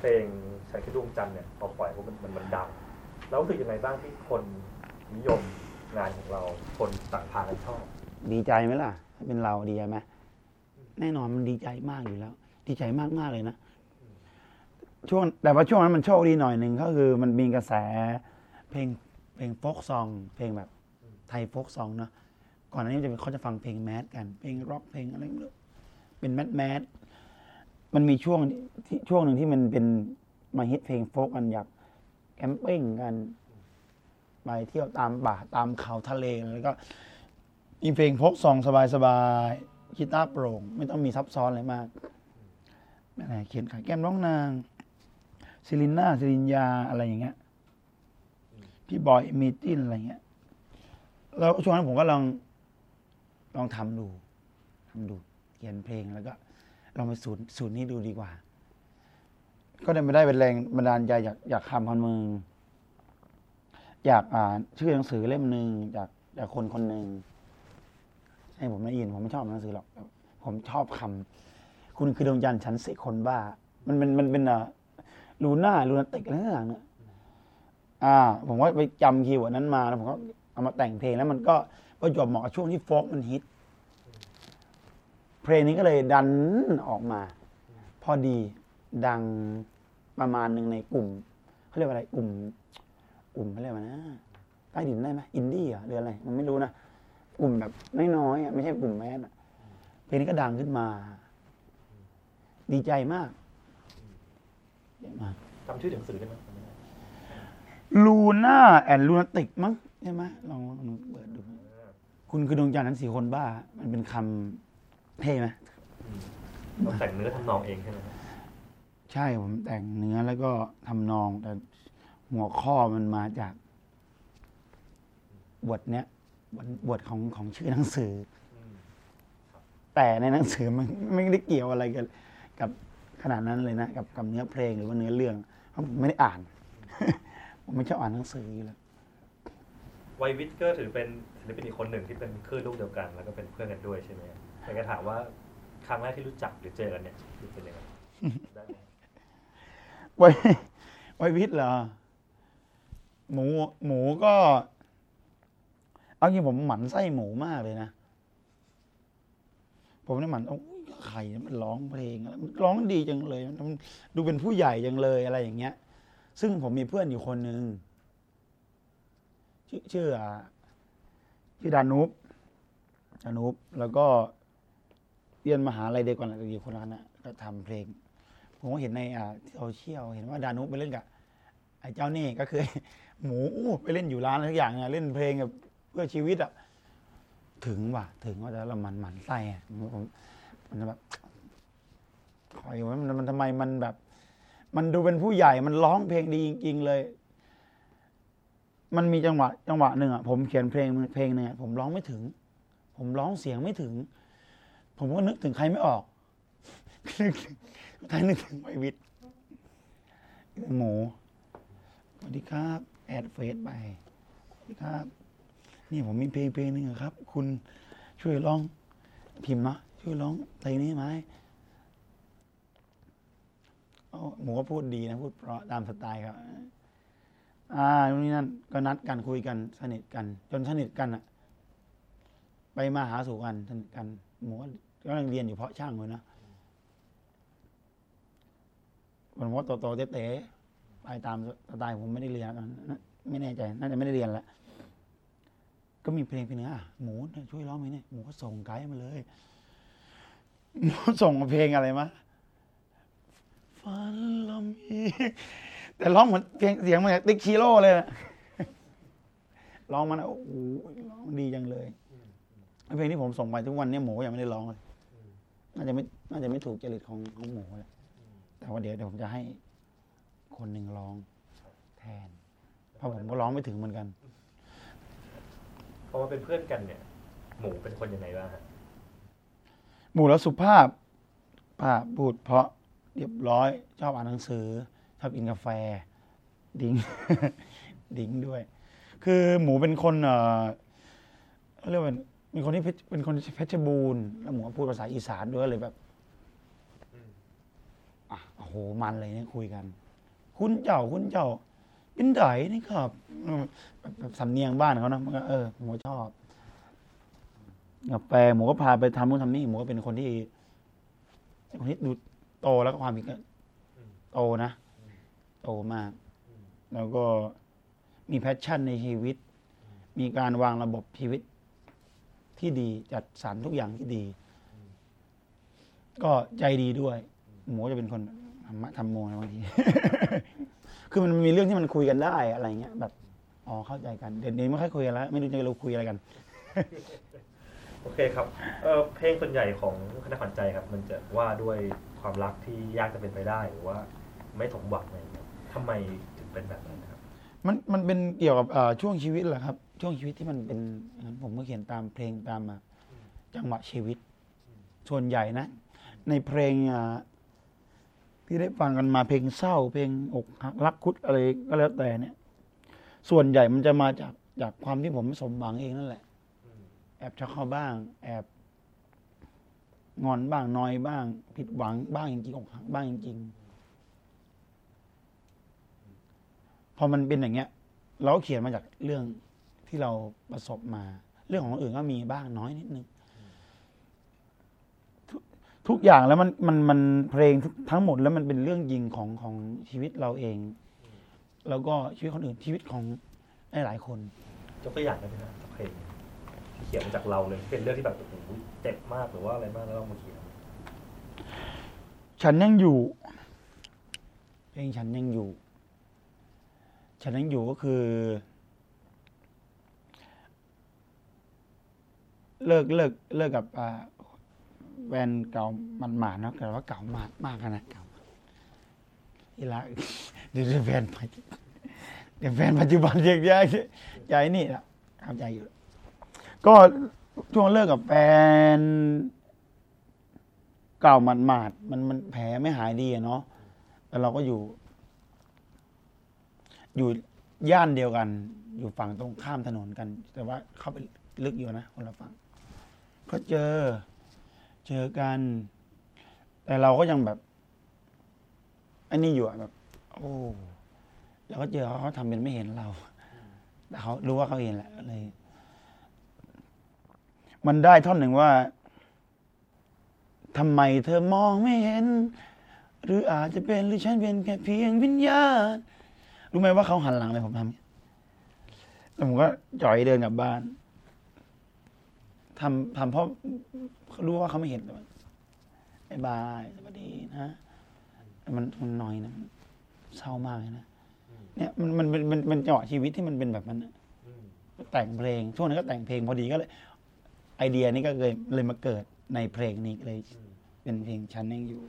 เพลงฉันคือดวงจันทร์เนี่ยพอปล่อยมันมันมันดังแล้วรู้สึกยังไงบ้างที่คนนิยมงานของเราคนต่างพากันชอบ ดีใจไหมล่ะ เป็นเราดีใจไหมแน่นอนมันดีใจมากอยู่แล้ว ดีใจมากมากเลยนะช่วงแต่ว่าช่วงนั้นมันโชคดีหน่อยหนึ่งก็คือมันมีกระแส เพลงเพลง folk song เพลงแบบไทย folk song เนาะก่อนหน้านี้จะเป็นเขาจะฟังเพลง mass กัน เพลงร็อกเพลงอะไรไม่รู้เป็น mass mass มันมีช่วงที่ช่วงหนึ่งที่มันเป็นมาฮิตเพลง folk กันอยาก camping กัน ไปเที่ยวตามป่าตามเขาทะเลแล้วก็มีเพลง folk song สบายๆกีตาร์โปร่ง ไม่ต้องมีซับซ้อนอะไรมากอะไรเขียนขายแก้มร้องนางซิลิน่าซิลินยาอะไรอย่างเงี้ยพี่บอยมีตินอะไรเงี้ยแล้วช่วงนั้นผมก็ลองลองทำดูทำดู เขียนเพลงแล้วก็ ลองไปสูตรสูตรนี้ดูดีกว่า ก็ได้ไม่ได้เป็นแรงบันดาลใจอยากอยากทำพันมืออยากอ่านชื่อหนังสือเล่มหนึ่งจากจากคนคนหนึ่งให้ผมไม่อินผมไม่ชอบหนังสือหรอก ผมชอบคำคุณคือดวงจันทร์ฉันสิคนบ้า มันเป็นมันเป็นอะ luna lunatic อะไรต่างเนี่ยอ่า ผมก็ไปจำ keyword นั้นมาแล้วผมก็เอามาแต่งเพลงแล้วมันก็ประจวบเหมาะกับช่วงที่ folk มันฮิต เพลงนี้ก็เลยดันออกมา พอดีดังประมาณหนึ่งในกลุ่มเขาเรียกว่าอะไรกลุ่มกลุ่มเขาเรียกว่านะใต้ดินได้ไหมอินดี้เหรอหรืออะไรมันไม่รู้นะกลุ่มแบบน้อยๆอะไม่ใช่กลุ่มแมสอะเพลงนี้ก็ดังขึ้นมา ดีใจมากดีใจมากจำชื่อหนังสือได้ไหมลูน่าแอนลูนาติกมั้งใช่ไหมลองลองเปิดดู คุณคือดวงจันทร์นั้นสี่คนบ้า มันเป็นคำ เท่ไหมเราแต่งเนื้อทำนองเองใช่ไหมครับใช่ผมแต่งเนื้อแล้วก็ทำนอง แต่หัวข้อมันมาจากบทเนี้ยบทบทของของชื่อหนังสืออืมแต่ในหนังสือมันไม่ได้เกี่ยวอะไรกับกับขนาดนั้นเลยนะ กับกับเนื้อเพลงหรือว่าเนื้อเรื่องเพราะผมไม่ได้อ่าน ผมไม่ชอบอ่านหนังสืออยู่แล้วไววิทก็ถือเป็นศิลปินอีกคนหนึ่งที่เป็นคลื่นลูกเดียวกัน แล้วก็เป็นเพื่อนกันด้วยใช่ไหมครับ แต่ก็ถามว่าครั้งแรกที่รู้จักหรือเจอกันเนี่ยเป็นยังไงได้ไหมไว้ไว้วิทย์เหรอ หมู หมูก็ เอาจริงผมหมั่นไส้หมูมากเลยนะ ผมเนี่ยหมั่นโอ้ยใครเนี่ยมันร้องเพลงรมันร้องดีจังเลยมันดูเป็นผู้ใหญ่จังเลยอะไรอย่างเงี้ย ซึ่งผมมีเพื่อนอยู่คนหนึ่งชื่อชื่อชื่อดานุปดานุปแล้วก็ เรียนมหาลัยเดียวกันอยู่คนละคณะก็ทำเพลง ผมก็เห็นในอ่าโซเชียลเห็นว่าดานุไปเล่นกับไอ้เจ้านี่ก็คือ หมูอู้ไปเล่นอยู่ร้านอะไรสักอย่างอะเล่นเพลงกับเพื่อชีวิตอะถึงว่ะถึงว่าแต่ละมันหมันไส้อะผมผมมันแบบคอยว่ามันมันทำไมมันแบบ มันดูเป็นผู้ใหญ่มันร้องเพลงดีจริงๆเลย มันมีจังหวะ จังหวะหนึ่งอะผมเขียนเพลงเพลงหนึ่งอะผมร้องไม่ถึง ผมร้องเสียงไม่ถึง ผมก็นึกถึงใครไม่ออกนึกถึงท้ายนึกถึงไววิทหมูสวัสดีครับ แอดเฟซไปสวัสดีครับ นี่ผมมีเพลงเพลงหนึ่งครับ คุณช่วยร้องพิมพ์นะช่วยร้องเพลงนี้ไหมโอ้หมูก็พูดดีนะ พูดเพราะตามสไตล์ครับ อ่านู่นนี่นั่นก็นัดกันคุยกันสนิทกัน จนสนิทกันอะไปมาหาสู่กันสนิทกันหมู ก็กำลังเรียนอยู่เพราะช่างเลยนะผมว่าโตๆเต๋ๆไปตามสไตล์ผมไม่ได้เรียนไม่แน่ใจ น่าจะไม่ได้เรียนแล้วก็มีเพลงเพลงนึงอะหมูช่วยร้องไหมเนี่ยหมูก็ส่งไกด์มาเลยหมูส่งเพลงอะไรมาฟันลมอีกแต่ร้องเหมือนเพลงเสียงเหมือนติ๊กชิโร่เลยนะร้องมันอะโอ้โหร้องดีจังเลยเพลงที่ผมส่งไปทุกวันเนี่ยหมูยังไม่ได้ร้องเลย น่าจะไม่น่าจะไม่ถูกจริตของของหมูเลยแต่ว่าเดี๋ยวเดี๋ยวผมจะให้คนหนึ่งร้องแทน เพราะผมก็ร้องไม่ถึงเหมือนกันพอมาเป็นเพื่อนกันเนี่ย หมูเป็นคนยังไงบ้างฮะหมู่แล้วสุภาพภาพพูดเพราะเรียบร้อย ชอบอ่านหนังสือ ชอบกินกาแฟ ดิ้ง ดิ้งด้วย คือหมูเป็นคนเอ่อเขาเรียกว่า เป็นคนที่เพชรเป็นคนเพชรบูรณ์แล้วหมูก็พูดภาษาอีสานด้วยเลยแบบอะโอ้โหมันเลยเนี่ยคุยกัน คุณเจ้าคุณเจ้าเป็นไดนี่ครับแบบแบบสำเนียงบ้านเขานะมันก็เออหมูชอบกาแฟหมูก็พาไปทำนู่นทำนี่หมูก็เป็นคนที่เป็นคนที่ดูโตแล้วก็ความคิดก็โตนะโตมาก แล้วก็มีแพชชั่นในชีวิต มีการวางระบบชีวิต ที่ดีจัดสรรทุกอย่างที่ดี ก็ใจดีด้วย หมูจะเป็นคนธรรมะธรรมโมนะบางที คือมันมีเรื่องที่มันคุยกันได้อะไรเงี้ย แบบอ๋อเข้าใจกันเดี๋ยวนี้ไม่ค่อยคุยกันแล้ว ไม่รู้จะเราคุยอะไรกัน โอเคครับเออเพลงส่วนใหญ่ของคณะขวัญใจครับ มันจะว่าด้วยความรักที่ยากจะเป็นไปได้หรือว่า ไม่สมหวังอะไรอย่างเงี้ยทำไมถึงเป็นแบบนั้นนะครับ มันมันเป็นเกี่ยวกับเอ่อช่วงชีวิตแหละครับ ช่วงชีวิตที่มันเป็นอย่างนั้นผมก็เขียนตามเพลงตามอะจังหวะชีวิต ส่วนใหญ่นะ ในเพลงอะที่ได้ฟังกันมาเพลงเศร้า เพลงอกหักรักคุดอะไรก็แล้วแต่เนี่ย ส่วนใหญ่มันจะมาจากจากความที่ผมไม่สมหวังเองนั่นแหละอืมแอบชักเข้าบ้าง แอบงอนบ้างนอยบ้าง ผิดหวังบ้างจริงๆอกหักบ้างจริงๆพอมันเป็นอย่างเงี้ย เราก็เขียนมาจากเรื่อง ที่เราประสบมา เรื่องของคนอื่นก็มีบ้างน้อยนิดนึงทุกทุกอย่างแล้วมันมันมันเพลงทุกทั้งหมดแล้วมันเป็นเรื่องยิงของของชีวิตเราเอง แล้วก็ชีวิตคนอื่นชีวิตของหลายๆคนยกตัวอย่างได้ไหมครับเพลงที่เขียนมาจากเราเลยเป็นเรื่องที่แบบโอ้โหเจ็บมากหรือว่าอะไรมากแล้วเรามาเขียนฉันยังอยู่ เพลงฉันยังอยู่ ฉันยังอยู่ก็คือ เลิกเลิกเลิกกับอ่าแฟนเก่ามันหมาเนอะแต่ว่าเก่ามากมากขนาดเก่าอีละเดี๋ยวแฟนปัจจุเดี๋ยวแฟนปัจจุบันเรียกยายยายนี่ละเข้าใจอยู่ ก็ช่วงเลิกกับแฟนเก่ามันหมาดมันมันแผลไม่หายดีอะเนาะแต่เราก็อยู่ อยู่ย่านเดียวกัน อยู่ฝั่งตรงข้ามถนนกัน แต่ว่าเข้าไปลึกอยู่นะคนละฝั่ง ก็เจอ เจอกัน แต่เราก็ยังแบบอันนี้อยู่อะแบบ โอ้แล้วก็เจอเขาเขาทำเป็นไม่เห็นเรา แต่เขารู้ว่าเขาเห็นแหละเลย มันได้ท่อนหนึ่งว่าทำไมเธอมองไม่เห็น หรืออาจจะเป็นหรือฉันเป็นแค่เพียงวิญญาณรู้ไหมว่าเขาหันหลังเลยผมทำแล้วผมก็จ่อยเดินกลับบ้าน ทำทำเพราะรู้ว่าเขาไม่เห็นแต่ว่าบายบายสวัสดีนะแต่มันมันน้อยนะมันเศร้ามากเลยนะเนี่ยมันมันมันมันมันจังหวะชีวิตที่มันเป็นแบบนั้นนะอืมแต่งเพลงช่วงนั้นก็แต่งเพลงพอดีก็เลย ไอเดียนี้ก็เลยเลยมาเกิดในเพลงนี้เลยอืมเป็นเพลงฉันยังอยู่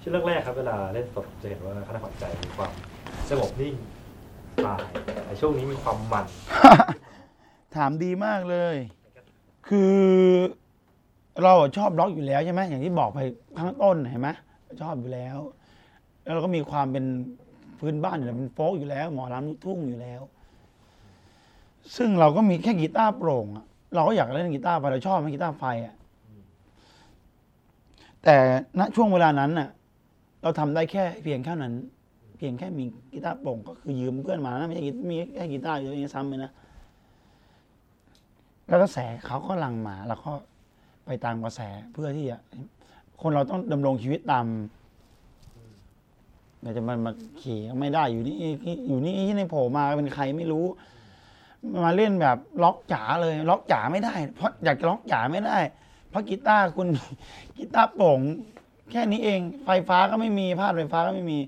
ช่วงแรกๆครับเวลาเล่นสดจะเห็นว่าคณะขวัญใจมีความสงบนิ่งตายแต่ช่วงนี้มีความมัน ถามดีมากเลย คือเราชอบร็อกอยู่แล้วใช่ไหมอย่างที่บอกไปข้างต้นเห็นไหมชอบอยู่แล้ว แล้วเราก็มีความเป็นพื้นบ้านอยู่แล้วเป็นโฟกอยู่แล้ว หมอลำลูกทุ่งอยู่แล้ว ซึ่งเราก็มีแค่กีตาร์โปร่งอะเราก็อยากเล่นกีตาร์ไฟเราชอบกีตาร์ไฟอะแต่ณช่วงเวลานั้นน่ะ เราทำได้แค่เพียงแค่นั้น เพียงแค่มีกีตาร์โปร่งก็คือยืมเพื่อนมานะไม่ใช่กีมีแค่กีตาร์อยู่องนี้ซ้ำไปนะ แล้วกระแสเขาก็ลังมาแล้วก็ไปตามกระแสเพื่อที่จะคนเราต้องดำรงชีวิตตามเดี๋ยวจะมันมาขี่ไม่ได้อยู่นี่อยู่นี่ที่ในโผล่มาเป็นใครไม่รู้ มาเล่นแบบล็อกจ๋าเลยล็อกจ๋าไม่ได้ เพราะอยากจะล็อกจ๋าไม่ได้ เพราะกีตาร์คุณกีตาร์โปร่งแค่นี้เอง ไฟฟ้าก็ไม่มีพาดไฟฟ้าก็ไม่มี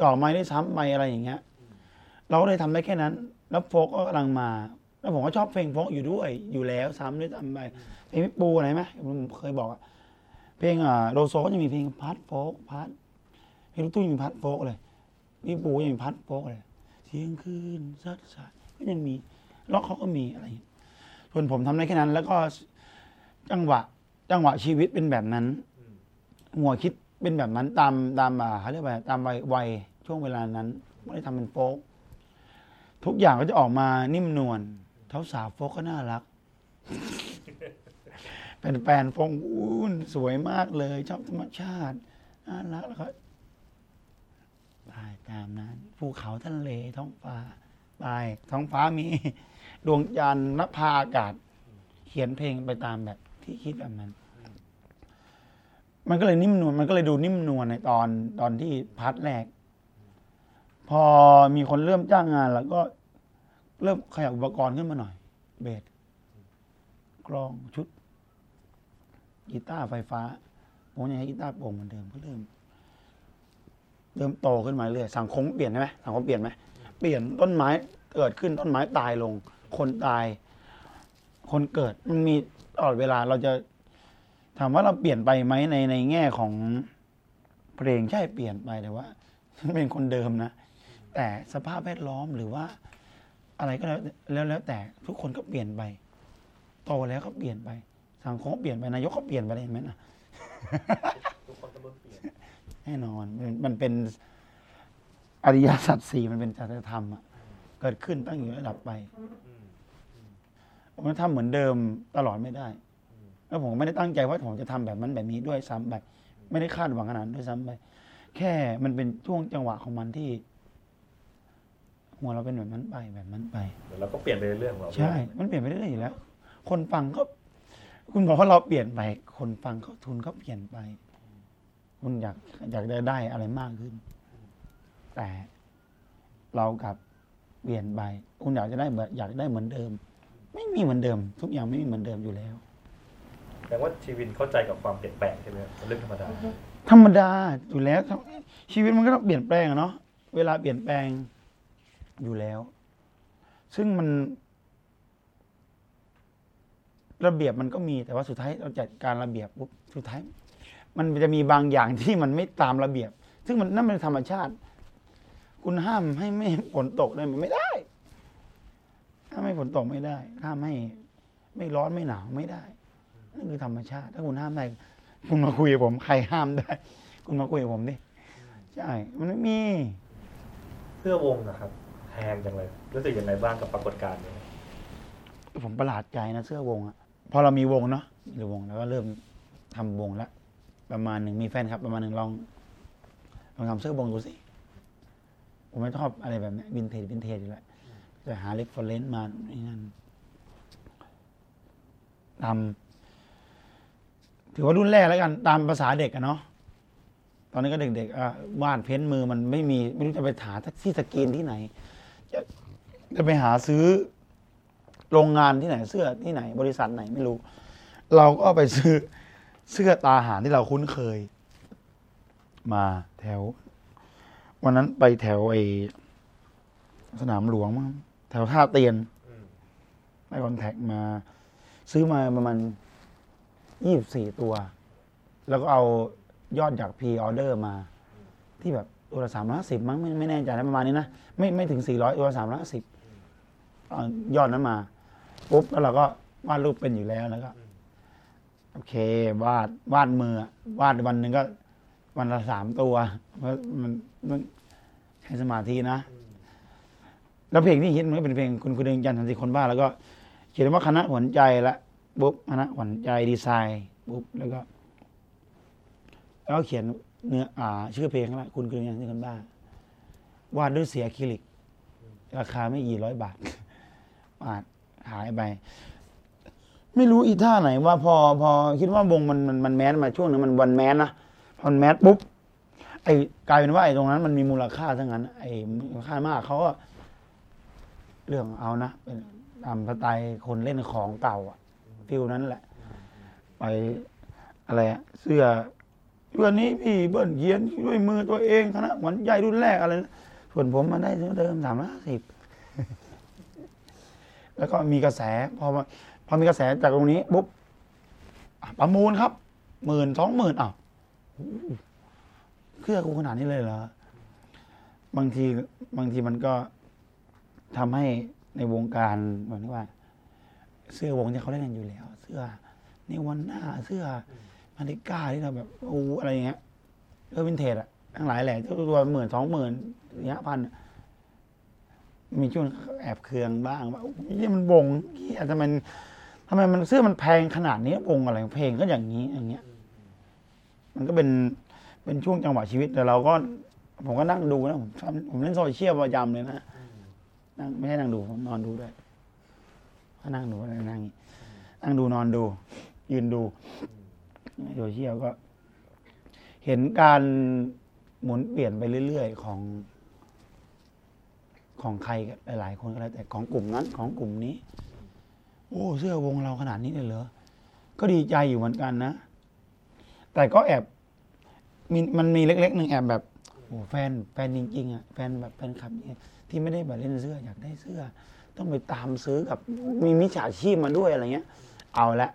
จ่อไม้ได้ซ้ำไปอะไรอย่างเงี้ย เราก็เลยทำได้แค่นั้น แล้วโฟกก็กำลังมา แล้วผมก็ชอบเพลงโฟกอยู่ด้วยอยู่แล้วซ้ำด้วยซ้ำไปเพลงพี่ปูอะไรไหมผมเคยบอกอะเพลงอ่าโลโซก็จะมีเพลงพัดโฟกพัดเพลงลูกทุ่งมีพัดโฟกเลยพี่ปูยังมีพัดโฟกเลยเที่ยงคืนซัดสายก็ยังมีล็อกเขาก็มีอะไรส่วนผมทำได้แค่นั้น แล้วก็จังหวะจังหวะชีวิตเป็นแบบนั้นหัวคิดเป็นแบบนั้นตามตามอ่าเขาเรียกว่าตามวัยวัยช่วงเวลานั้นไม่ได้ทำเป็นโฟกทุกอย่างก็จะออกมานิ่มนวล เท้าสาวโฟกก็น่ารัก เป็นแฟนฟงอุ้นสวยมากเลย ชอบธรรมชาติน่ารักแล้วก็ไปตามนั้นภูเขาทะเลท้องฟ้าไปท้องฟ้ามี ดวงจันทร์นภาอากาศ เขียนเพลงไปตามแบบที่คิดแบบนั้น มันก็เลยนิ่มนวลมันก็เลยดูนิ่มนวลในตอนตอนที่ part แรก พอมีคนเริ่มจ้างงาน แล้วก็ เริ่มขยับอุปกรณ์ขึ้นมาหน่อย เบสกลองชุดกีตาร์ไฟฟ้าผมยังให้กีตาร์โปร่งเหมือนเดิมก็เริ่มเริ่มโตขึ้นมาเรื่อยสังคมเปลี่ยนใช่ไหมสังคมเปลี่ยนไหมเปลี่ยนต้นไม้เกิดขึ้นต้นไม้ตายลง คนตาย คนเกิดมันมีตลอดเวลาเราจะถามว่าเราเปลี่ยนไปไหมในในแง่ของเพลงใช่เปลี่ยนไปแต่ว่าเป็นคนเดิมนะแต่สภาพแวดล้อมหรือว่า อะไรก็แล้วแล้วแล้วแต่ทุกคนก็เปลี่ยนไปโตแล้วก็เปลี่ยนไปสังคมเปลี่ยนไปนายกก็เปลี่ยนไปเลยเห็นไหมนะทุกคนก็เปลี่ยนแน่นอนมันมันเป็นอริยสัจสี่มันเป็นจริยธรรมอะเกิดขึ้นตั้งอยู่ระดับไปผมจะทำเหมือนเดิมตลอดไม่ได้ แล้วผมไม่ได้ตั้งใจว่าผมจะทำแบบนั้นแบบนี้ด้วยซ้ำไปไม่ได้คาดหวังขนาดด้วยซ้ำไปแค่มันเป็นช่วงจังหวะของมันที่ หัวเราเป็นแบบนั้นไปแบบนั้นไปเดี๋ยวเราก็เปลี่ยนไปเรื่อยๆของเราใช่ มันเปลี่ยนไปเรื่อยๆอยู่แล้ว คนฟังก็ คุณบอกว่าเราเปลี่ยนไป คนฟังเขาทุนก็เปลี่ยนไปคุณอยากอยากได้ได้อะไรมากขึ้น แต่เรากลับเปลี่ยนไปคุณอยากจะได้เหมือนอยากได้เหมือนเดิม ไม่มีเหมือนเดิม ทุกอย่างไม่มีเหมือนเดิมอยู่แล้วแต่ว่าชีวินเข้าใจกับความเปลี่ยนแปลงใช่ไหมครับเป็นเรื่องธรรมดา ธรรมดาอยู่แล้วครับชีวิตมันก็ต้องเปลี่ยนแปลงอะเนาะเวลาเปลี่ยนแปลง อยู่แล้ว ซึ่งมัน ระเบียบมันก็มีแต่ว่าสุดท้ายเราจัดการระเบียบปุ๊บสุดท้าย มันจะมีบางอย่างที่มันไม่ตามระเบียบ ซึ่งมันนั่นเป็นธรรมชาติ คุณห้ามให้ไม่ฝนตกได้ไมไม่ได้ห้ามให้ฝนตกไม่ได้ห้ามให้ไม่ร้อนไม่หนาวไม่ได้นั่นคือธรรมชาติ ถ้าคุณห้ามได้คุณมาคุยกับผมใครห้ามได้ คุณมาคุยกับผมดิใช่ มันไม่มีเสื้อวงนะครับ แพงจังเลยรู้สึกยังไงบ้างกับปรากฏการณ์นี้ผมประหลาดใจนะเสื้อวงอะพอเรามีวงเนาะมีวงแล้วก็เริ่มทำวงแล้วประมาณหนึ่งมีแฟนครับ ประมาณหนึ่งลองลองทำเสื้อวงดูสิผมไม่ชอบอะไรแบบนี้ vintage vintage อยู่แล้วจะหา reference มานี่นั่นทำถือว่ารุ่นแรกแล้วกัน ตามภาษาเด็กอะเนาะตอนนี้ก็เด็กๆวาด paint มือมันไม่มี ไม่รู้จะไปหาที่สกรีนที่ไหน จะจะไปหาซื้อโรงงานที่ไหนเสื้อที่ไหน บริษัทไหนไม่รู้ เราก็ไปซื้อเสื้อตราห่านที่เราคุ้นเคย มาแถว วันนั้นไปแถวไอสนามหลวงมั้งแถวท่าเตียนอืมได้คอนแทคมา ซื้อมาประมาณยี่สิบสี่ตัว แล้วก็เอายอดจากพรีออเดอร์มา ที่แบบ ตัวละสามร้อยสิบมั้งไม่ไม่แน่ใจนะประมาณนี้นะไม่ไม่ถึงสี่ร้อยตัวละสามร้อยสิบยอดนั้นมาปุ๊บแล้วเราก็วาดรูปเป็นอยู่แล้วแล้วก็โอเค วาดวาดมือวาดวันหนึ่งก็ วันละสามตัวเพราะมันมันให้สมาธินะแล้วเพลงที่ฮิตมันก็เป็นเพลงคุณคุณเดงจันทร์สันติคนบ้าแล้วก็เขียนว่าคณะหวนใจละปุ๊บคณะหวนใจดีไซน์ปุ๊บแล้วก็ แล้วเขียน เนื้ออ่า ชื่อเพลงละคุณคุณเดงนทร์สันติคนบ้าวาดด้วยเสียอะคริลิก ราคาไม่กี่ร้อยบาทวาดหายไป ไม่รู้อีท่าไหนว่าพอพอคิดว่าวงมันมันมันแมสมาช่วงหนึงมันวันแมสนะพอมันแมสปุ๊บไอ้กลายเป็นว่าไอ้ตรงนั้นมันมีมูลค่าทั้งนั้น ไอ้มูลค่ามากเขาก็เรื่องเอานะเป็นตามสไตล์คนเล่นของเก่าอะฟิลนั้นแหละ ไปอะไรอะเสื้อ เสื้อนี้พี่เบิ้ลเขียนด้วยมือตัวเองคณะหวันใหญ่รุ่นแรกอะไรนะส่วนผมมันได้เท่าเดิมสามร้อยสิบแล้วก็มีกระแสพอมาพอมีกระแสจากตรงนี้ปุ๊บประมูลครับหมื่นสองหมื่นอ้าวเครื่องกูขนาดนี้เลยเหรอบางทีบางทีมันก็ทำให้ในวงการแบบนี้ว่า เสื้อวงที่เขาเล่นกันอยู่แล้ว เสื้อในวันหน้าเสื้อ มาริก้าที่เราแบบโอ้อะไรอย่างเงี้ยเสื้อวินเทจอะทั้งหลายแหละตัวตัวหมื่นสองหมื่นเนี้ยพันมีช่วงแอบเคืองบ้างว่านี่มันวงเหียทำไมทำไมมันเสื้อมันแพงขนาดนี้วงอะไรเพลงก็อย่างนี้อย่างเงี้ย มันก็เป็นเป็นช่วงจังหวะชีวิตแต่เราก็ ผมก็นั่งดูนะผมผมเล่นโซเชียลประจำเลยนะนั่งไม่ใช่นั่งดูผมนอนดูด้วยก็นั่งดูอะไรนั่งนั่งดูนอนดู ยืนดู โซเชียลก็ เห็นการหมุนเปลี่ยนไปเรื่อยๆ ของของใครก็หลายๆ คนก็แล้วแต่ของกลุ่มนั้น ของกลุ่มนี้ โอ้เสื้อวงเราขนาดนี้เลยเหรอก็ดีใจอยู่เหมือนกันนะ แต่ก็แอบมีมันมีเล็กๆหนึ่งแอบแบบโอ้แฟนแฟนจริงๆอะแฟนแบบแฟนคลับเนี่ยที่ไม่ได้แบบเล่นเสื้ออยากได้เสื้อ ต้องไปตามซื้อกับมีมิจฉาชีพมาด้วยอะไรเงี้ย เอาละ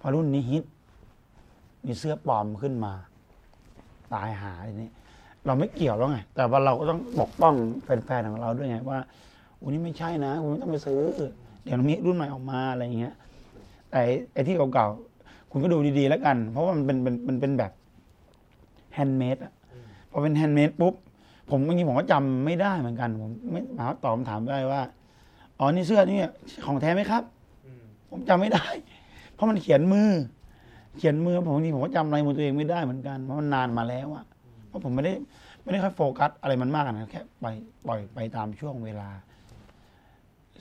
พอรุ่นนี้ฮิต มีเสื้อปลอมขึ้นมา ตายห่าทีนี้ เราไม่เกี่ยวแล้วไง แต่ว่าเราก็ต้องปกป้องแฟนๆของเราด้วยไงว่าอันนี้ไม่ใช่นะคุณไม่ต้องไปซื้อ เดี๋ยวมีรุ่นใหม่ออกมาอะไรอย่างเงี้ยแต่ไอ้ที่เก่าๆคุณก็ดูดีๆแล้วกัน เพราะว่ามันเป็นเป็นมันเป็นแบบ handmade อะพอเป็น handmade ปุ๊บผมบางทีผมก็จำไม่ได้เหมือนกัน ผมไม่หาตอบคำถามได้ว่าอ๋อนี่เสื้อนี่ของแท้ไหมครับ ผมจำไม่ได้ เพราะมันเขียนมือ เขียนมือผมบางผมก็จำอะไรมือตัวเองไม่ได้เหมือนกันเพราะมันนานมาแล้วอะเพราะผมไม่ได้ไม่ได้ค่อยโฟกัสอะไรมันมากนะแค่ไปปล่อยไปตามช่วงเวลา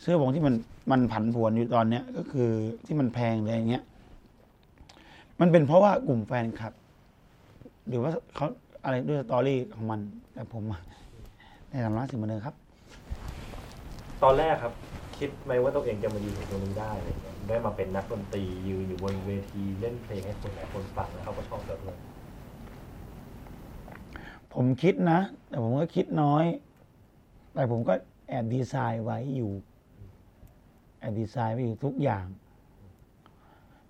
เสื้อผงที่มันมันผันผวนอยู่ตอนเนี้ยก็คือที่มันแพงเลยอย่างเงี้ย มันเป็นเพราะว่ากลุ่มแฟนคลับ หรือว่าเขาอะไรด้วยสตอรี่ของมัน แต่ผมอะในฐานะสิ่งบันเทิงครับ ตอนแรกครับ คิดไหมว่าตัวเองจะมายืนอยู่ตรงนี้ได้อะไรเงี้ยได้มาเป็นนักดนตรียืนอยู่บนเวทีเล่นเพลงให้คนหลายคนฟังแล้วเขาก็ชอบแบบนี้ผมคิดนะ แต่ผมก็คิดน้อย แต่ผมก็แอบดีไซน์ไว้อยู่ แอบดีไซน์ไว้อยู่ทุกอย่าง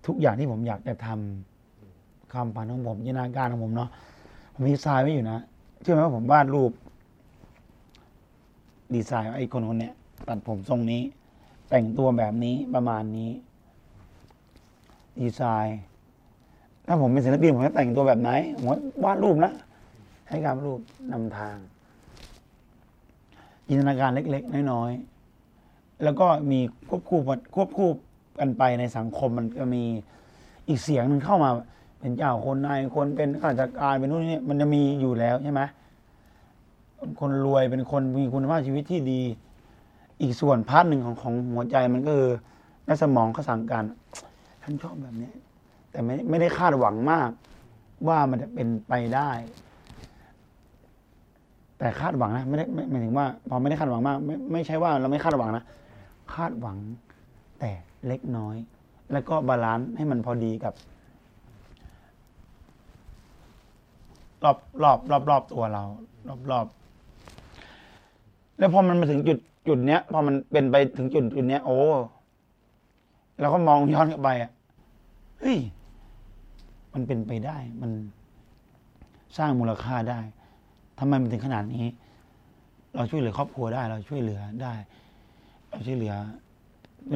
ทุกอย่างที่ผมอยากจะทำความฝันของผมจินตนาการของผมเนาะผมดีไซน์ไว้อยู่นะเชื่อไหมว่าผมวาดรูป ดีไซน์ว่าไอ้คนคนเนี้ยตัดผมทรงนี้ แต่งตัวแบบนี้ประมาณนี้ดีไซน์ถ้าผมเป็นศิลปินผมจะแต่งตัวแบบไหนผมวาดรูปนะให้การรูปนำทางจินตนาการเล็ก ๆ น้อยๆแล้วก็มีควบคู่ควบคู่กันไปในสังคมมันก็มีอีกเสียงนึงเข้ามา เป็นเจ้าคนนายคนเป็นข้าราชการเป็นนู่นนี่มันจะมีอยู่แล้วใช่ไหมคนรวยเป็นคนมีคุณภาพชีวิตที่ดี อีกส่วน part หนึ่งของของหัวใจมันก็คือในสมองเขาสั่งการฉันชอบแบบนี้ แต่ไม่ไม่ได้คาดหวังมาก ว่ามันจะเป็นไปได้ แต่คาดหวังนะไม่ได้ไม่หมายถึงว่า พอไม่ได้คาดหวังมาก ไม่ไม่ใช่ว่าเราไม่คาดหวังนะคาดหวังแต่เล็กน้อย แล้วก็ balance ให้มันพอดีกับ รอบรอบรอบรอบตัวเรา รอบรอบแล้วพอมันมาถึงจุด จุดเนี้ย พอมันเป็นไปถึงจุดจุดเนี้ย โอ้เราก็มองย้อนกลับไปอะเฮ้ยมันเป็นไปได้ มันสร้างมูลค่าได้ทำไมมันถึงขนาดนี้ เราช่วยเหลือครอบครัวได้ เราช่วยเหลือได้ เราช่วยเหลือ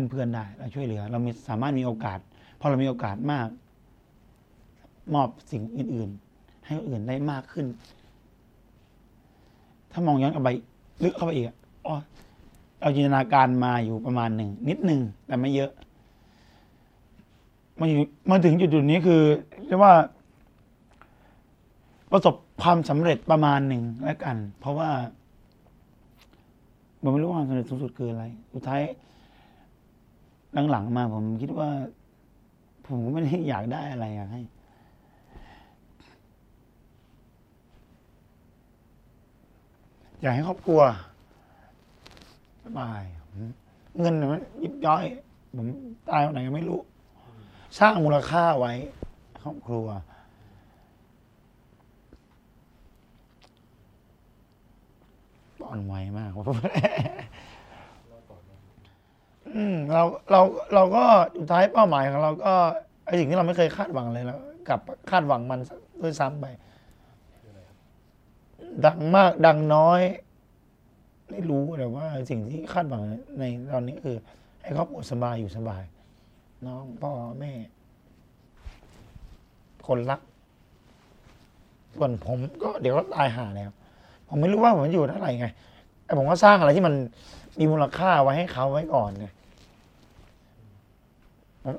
เพื่อนๆได้ เราช่วยเหลือ เรามีสามารถมีโอกาสพอเรามีโอกาสมาก มอบสิ่งอื่น ๆ ให้คนอื่นได้มากขึ้น ถ้ามองย้อนกลับไปลึกเข้าไปอีกอะอ๋อ เราจินตนาการมาอยู่ประมาณหนึ่งนิดหนึ่งแต่ไม่เยอะมาอยู่มาถึงจุดๆนี้คือเรียกว่า ประสบความสำเร็จประมาณหนึ่งแล้วกัน เพราะว่าผมไม่รู้ว่าความสำเร็จสูงสุดคืออะไร สุดท้ายหลังๆมาผมคิดว่า ผมก็ไม่ได้อยากได้อะไรอยากให้อยากให้ครอบครัว สบายเงินมันยิบย่อย ผมตายวันไหนก็ไม่รู้ สร้างมูลค่าไว้ครอบครัวอ่อนไวมากอืมเราเราเราก็สุดท้ายเป้าหมายของเราก็ไอสิ่งที่เราไม่เคยคาดหวังเลยแล้วกลับคาดหวังมันด้วยซ้ำไป ดังมากดังน้อย ไม่รู้แต่ว่าสิ่งที่คาดหวังในตอนนี้คือ ให้ครอบครัวสบายอยู่สบาย น้องพ่อแม่ คนรัก ส่วนผมก็เดี๋ยวก็ตายหาแล้ว ผมไม่รู้ว่าผมอยู่เท่าไหร่ไง แต่ผมก็สร้างอะไรที่มันมีมูลค่าไว้ให้เขาไว้ก่อนไงผม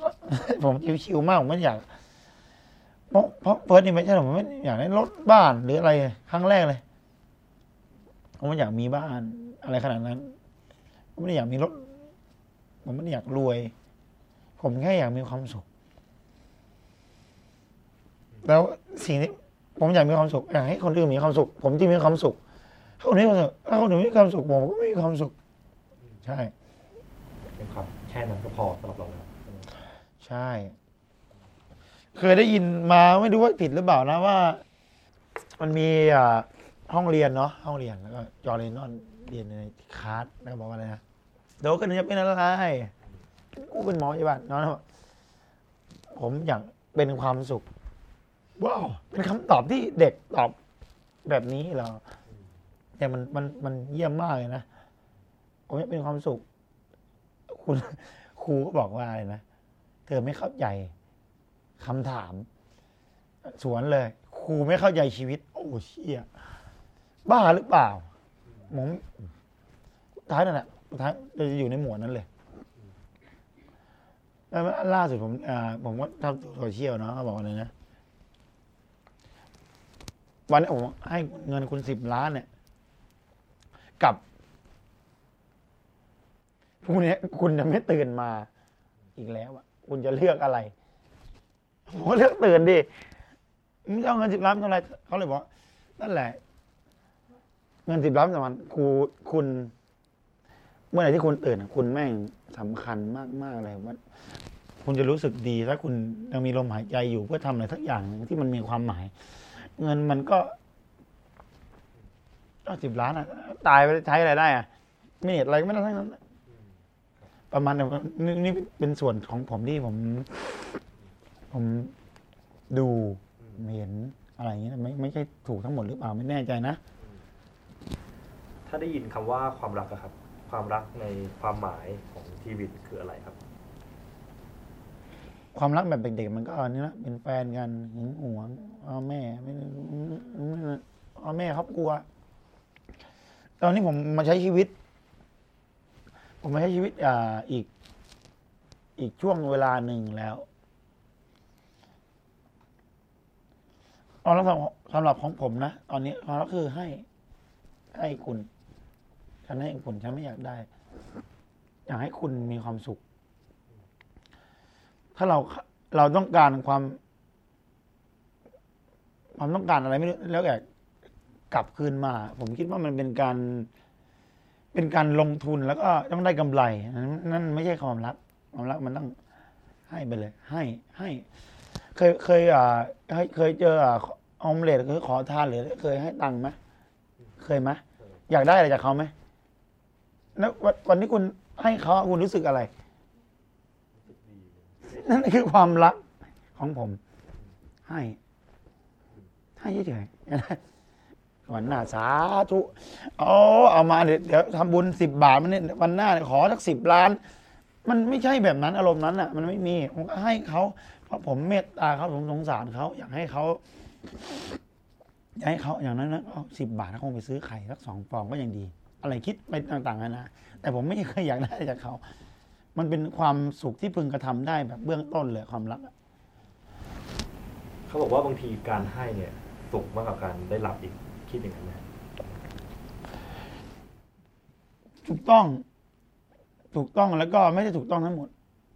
ผมชิวๆมากผมไม่อยากเพราะเพราะเฟิร์สนี่ไม่ใช่ผมไม่อยากได้รถบ้านหรืออะไรครั้งแรกเลย ผมไม่อยากมีบ้านอะไรขนาดนั้น ผมไม่ได้อยากมีรถ ผมไม่ได้อยากรวย ผมแค่อยากมีความสุข แล้วสิ่งที่ผมอยากมีความสุขอยากให้คนอื่นมีความสุข ผมที่มีความสุขถ้าคนนี้มีความสุขถ้าคนอื่นไม่มีความสุขผมก็ไม่มีความสุข ใช่เป็นความแค่นั้นก็พอสำหรับเราแล้วใช่ เคยได้ยินมาไม่รู้ว่าผิดหรือเปล่านะว่า มันมีอ่า ห้องเรียนเนาะห้องเรียนแล้วก็จอร์เรนอนเรียนในคลาสแล้วก็บอกว่าอะไรนะเดี๋ยวกันจะเป็นอะไรกูเป็นหมอใช่ป่ะน้องบอกผมอยากเป็นความสุขว้าวเป็นคำตอบที่เด็กตอบแบบนี้เหรอแต่มันมันมันเยี่ยมมากเลยนะผมอยากเป็นความสุข คุณครูก็บอกว่าอะไรนะเธอไม่เข้าใจคำถาม สวนเลยครูไม่เข้าใจชีวิต โอ้เชี่ย บ้าหรือเปล่าผมท้ายนั่นแหละท้ายเราจะอยู่ในหมวดนั้นเลยแล้วล่าสุดผมอ่าผมก็ทำโซเชียลเนาะเขาบอกว่าอะไรนะ วันนี้ผมให้เงินคุณสิบล้านเนี่ย กับพรุ่งนี้คุณจะไม่ตื่นมาอีกแล้วอะคุณจะเลือกอะไรผมก็เลือกตื่นดิไม่เอาเงินสิบล้านเท่าไรเขาเลยบอกนั่นแหละ เงินสิบล้านสำคัญครูคุณ เมื่อไหร่ที่คุณตื่นอะคุณแม่งสำคัญมากมากๆเลยว่า คุณจะรู้สึกดีถ้าคุณยังมีลมหายใจอยู่เพื่อทำอะไรสักอย่างหนึ่งที่มันมีความหมาย เงินมันก็สิบล้านอะตายไปใช้อะไรได้อะไม่เห็นอะไรก็ไม่ได้ทั้งนั้นประมาณนั้นนี่นี่เป็นส่วนของผมที่ผม ผมดูเห็นอะไรอย่างเงี้ยไม่ไม่ใช่ถูกทั้งหมดหรือเปล่าไม่แน่ใจนะาได้ยินคำว่าความรักอะครับ ความรักในความหมายของทีวิตคืออะไรครับ ความรักแบบเด็กๆมันก็อันนี้นะเป็นแฟนกันหึงหวงเอาแม่ไม่เอาแม่ครอบครัว ตอนนี้ผมมาใช้ชีวิต ผมมาใช้ชีวิตอ่าอีก อีกช่วงเวลาหนึ่งแล้วเอาแล้วสำหรับสำหรับของผมนะ ตอนนี้ความรักคือให้ให้คุณ ฉันให้คุณฉันไม่อยากได้ อยากให้คุณมีความสุข ถ้าเราเราต้องการความ ความต้องการอะไรไม่รู้แล้วแต่กลับคืนมา ผมคิดว่ามันเป็นการ เป็นการลงทุนแล้วก็ต้องได้กำไร นั่นไม่ใช่ความรัก ความรักมันต้องให้ไปเลย ให้ให้ เคยเคยอ่าเคยเจออ่าอมเล็ตเคยขอทานหรือเคยให้ตังค์ไหมเคยไหมอยากได้อะไรจากเขาไหม แล้ววันวันที่คุณให้เขาคุณรู้สึกอะไร นั่นคือความรักของผม ให้ ให้เฉยๆวันหน้าสาธุเอาเอามาเดี๋ยวเดี๋ยวทำบุญสิบบาทมันเนี่ยวันหน้าขอสักสิบล้าน มันไม่ใช่แบบนั้นอารมณ์นั้นอะ มันไม่มีผมก็ให้เขาเพราะผมเมตตาเขาผมสงสารเขาอยากให้เขาอยากให้เขาอย่างนั้นนะสิบบาทเขาคงไปซื้อไข่สักสองฟองก็ยังดี อะไรคิดไปต่างๆนานาแต่ผมไม่เคยอยากได้จากเขา มันเป็นความสุขที่พึงกระทำได้แบบเบื้องต้นเลยความรักอะเขาบอกว่าบางทีการให้เนี่ยสุขมากกว่าการได้รับอีกคิดอย่างนั้นไหมถูกต้องถูกต้องแล้วก็ไม่ได้ถูกต้องทั้งหมด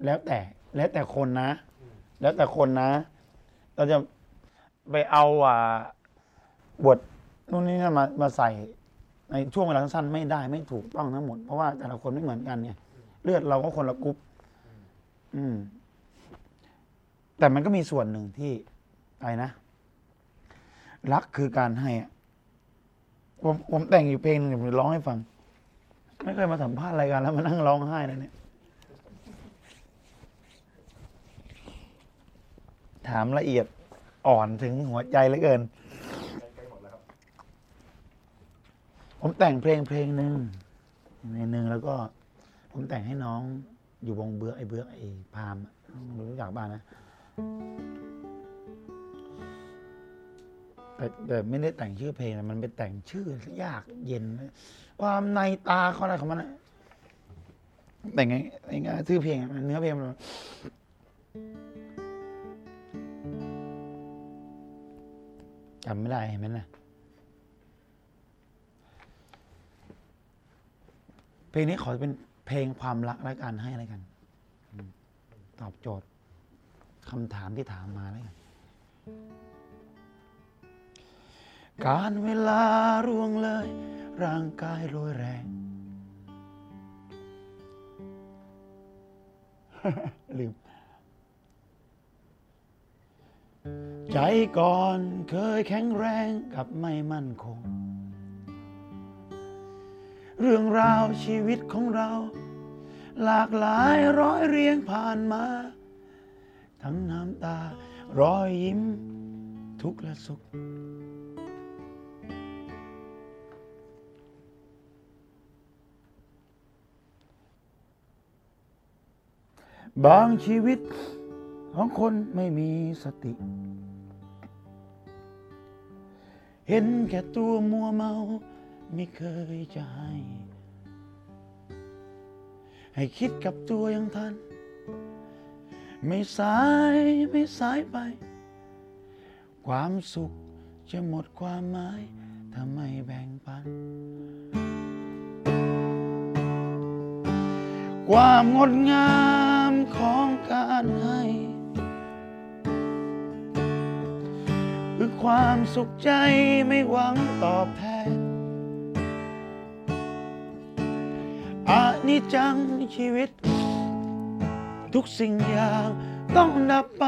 แล้วแต่แล้วแต่คนนะ แล้วแต่คนนะ เราจะไปเอาอ่าบทนู่นนี่นั่นมามาใส่ ในช่วงเวลาสั้นๆไม่ได้ไม่ถูกต้องทั้งหมด เพราะว่าแต่ละคนไม่เหมือนกันไงเลือดเราก็คนละกรุ๊ปอืม แต่มันก็มีส่วนหนึ่งที่อะไรนะ รักคือการให้อะผมผมแต่งอยู่เพลงหนึ่งผมจะร้องให้ฟัง ไม่เคยมาสัมภาษณ์รายการแล้วมานั่งร้องไห้นะเนี่ย ถามละเอียดอ่อนถึงหัวใจเหลือเกิน ใกล้ๆหมดแล้วครับ ผมแต่งเพลงเพลงหนึ่งในหนึ่งแล้วก็ ผมแต่งให้น้องอยู่วงเบือไอ้เบือไอ้พามรู้จักบ้านนะแต่แต่ไม่ได้แต่งชื่อเพลงนะมันไปแต่งชื่อยากเย็น ความในตาเขาอะไรของมันอะแต่งไงแต่งไงชื่อเพลงเนื้อเพลงมันจำไม่ได้เห็นไหมนะเพ ลงนี้ขอเป็นเพลงความรักและการให้อะไรกันตอบโจทย์คำถามที่ถามมาแล้วกันการเวลาร่วงเลย ร่างกายโรยแรง ลืม ใจก่อนเคยแข็งแรงกับไม่มั่นคง เรื่องราวชีวิตของเรา หลากหลายร้อยเรียงผ่านมา ทั้งน้ำตา รอยยิ้ม ทุกข์และสุข บางชีวิตของคนไม่มีสติ เห็นแค่ตัวมัวเมา ไม่เคยจะให้ ให้คิดกับตัวอยังทัน ไม่สายไม่สายไป ความสุขจะหมดความหมายถ้าไม่แบ่งปัน ความงดงามของการให้คือความสุขใจไม่หวังตอบแทน อานิจจังชีวิต ทุกสิ่งอย่างต้องดับไป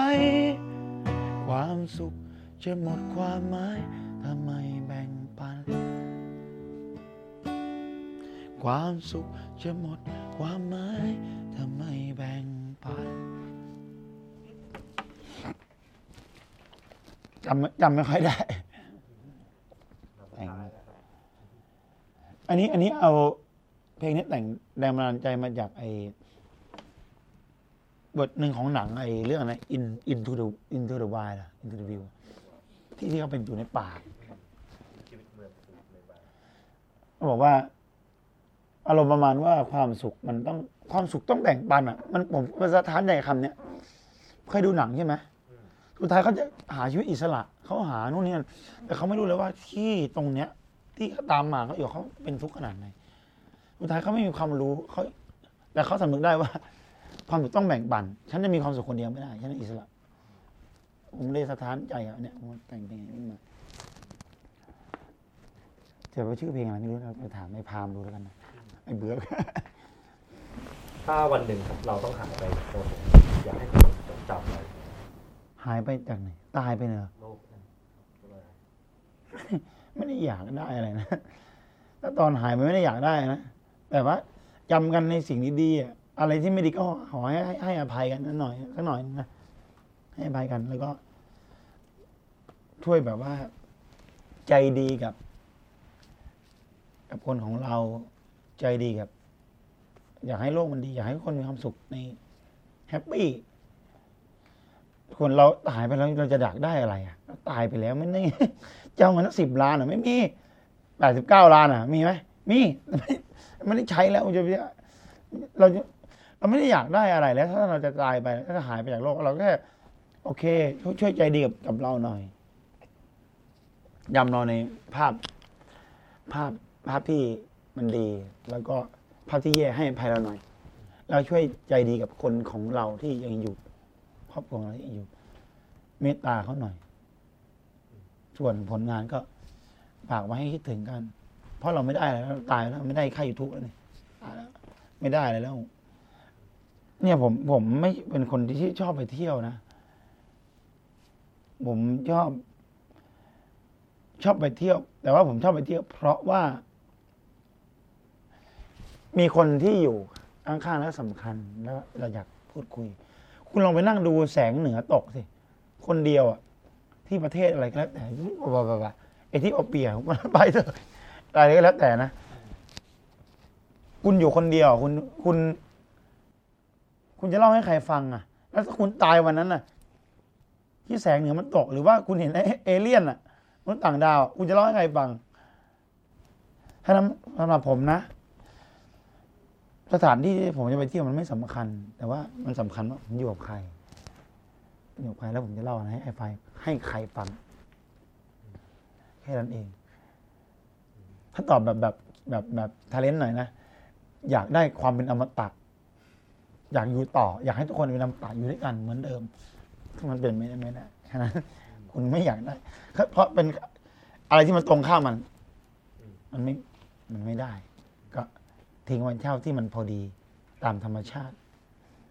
ความสุขจะหมดความหมายถ้าไม่แบ่งปัน ความสุขจะหมดความหมายถ้าไม่แบ่งปันจำจำไม่ค่อยได้แต่งอันนี้อันนี้เอา เพลงนี้แต่งแรงบันดาลใจมาจากไอ้บทหนึ่งของหนังไอ้เรื่องอะไร In Into the Into the Wild อะ Into the Wild ที่ที่เขาเป็นอยู่ในป่าเขาบอกว่า อารมณ์ประมาณว่าความสุขมันต้องความสุขต้องแบ่งปันอะ มันผมมันสะท้านใจคำเนี้ยเคยดูหนังใช่ไหมสุดท้ายเขาจะหาชีวิตอิสระเขาหานู่นนี่แต่เขาไม่รู้เลยว่าที่ตรงเนี้ย ที่เขาตามมาเขาอยู่เขาเป็นทุกข์ขนาดไหน สุดท้ายเขาไม่มีความรู้เขาแต่เขาสำนึกได้ว่า ความสุขต้องแบ่งปัน ฉันจะมีความสุขคนเดียวไม่ได้ ฉันเป็นอิสระ ผมเลยสะท้านใจอะเนี่ยผมแต่งเพลงนี้มาจะว่าชื่อเพลงอะไรไม่รู้เราไปถามไอ้พามดูแล้วกันนะไอ้เบือกถ้าวันหนึ่งครับเราต้องหายไปจากโลกนี้อยากให้คนจดจำอะไรหายไปจากไหนตายไปเนอะโลกนั้นอะไรไม่ได้อยากได้อะไรนะถ้าตอนหายไปไม่ได้อยากได้นะ แต่ว่าจำกันในสิ่งดีๆอะอะไรที่ไม่ดีก็ขอให้ให้ให้อภัยกันนิดหน่อยสักหน่อยนะให้อภัยกันแล้วก็ช่วยแบบว่า ใจดีกับ กับคนของเราใจดีกับ อยากให้โลกมันดี อยากให้คนมีความสุขในแฮปปี้คนเราตายไปแล้วเราจะดักได้อะไรอะตายไปแล้วไม่ได้ เจ้าเงินสิบล้านอะ ไม่มีแปดสิบเก้าล้านอะ มีไหมมี ไม่ได้ใช้แล้วจะเราจะเราไม่ได้อยากได้อะไรแล้ว ถ้าเราจะตายไปถ้าจะหายไปจากโลก เราก็แค่โอเค ช่วยใจดีกับกับเราหน่อยยำเราในภาพ ภาพภาพที่มันดี แล้วก็ภาพที่แย่ให้ภัยเราหน่อย เราช่วยใจดีกับคนของเราที่ยังอยู่ครอบครัวเราที่ยังอยู่ เมตตาเขาหน่อย ส่วนผลงานก็ฝากไว้ให้คิดถึงกัน เพราะเราไม่ได้อะไรแล้วตายแล้วไม่ได้ค่ายูทูบแล้วนี่ไม่ได้อะไรแล้ว เนี่ยผมผมไม่เป็นคนที่ชอบไปเที่ยวนะ ผมชอบ ชอบไปเที่ยว แต่ว่าผมชอบไปเที่ยว เพราะว่า มีคนที่อยู่ข้างๆแล้วสำคัญแล้วเราอยากพูดคุย คุณลองไปนั่งดูแสงเหนือตกสิ คนเดียวอะที่ประเทศอะไรก็แล้วแต่บ้าบ้าไอ้ที่เอาเปียกมันไปเถอะ อะไรก็แล้วแต่นะ คุณอยู่คนเดียว คุณคุณ คุณจะเล่าให้ใครฟังอะ แล้วถ้าคุณตายวันนั้นน่ะ ที่แสงเหนือมันตก หรือว่าคุณเห็นเอเลี่ยนอะมนุษย์ต่างดาว คุณจะเล่าให้ใครฟัง ถ้าสำหรับผมนะ สถานที่ที่ผมจะไปเที่ยวมันไม่สำคัญ แต่ว่ามันสำคัญว่าผมอยู่กับใครอยู่กับใครแล้วผมจะเล่าอะไรให้ไอ้ไฟให้ใครฟังแค่นั้นเอง ถ้าตอบแบบแบบแบบแบบทาเลนต์หน่อยนะ อยากได้ความเป็นอมตะอยากอยู่ต่อ อยากให้ทุกคนเป็นอมตะอยู่ด้วยกันเหมือนเดิมมันเป็นไม่ได้ไม่ได้แค่นั้นคุณไม่อยากได้ เพราะเป็นอะไรที่มันตรงข้ามมัน มันไม่มันไม่ได้ ก็ทิ้งวันเช่าที่มันพอดีตามธรรมชาติ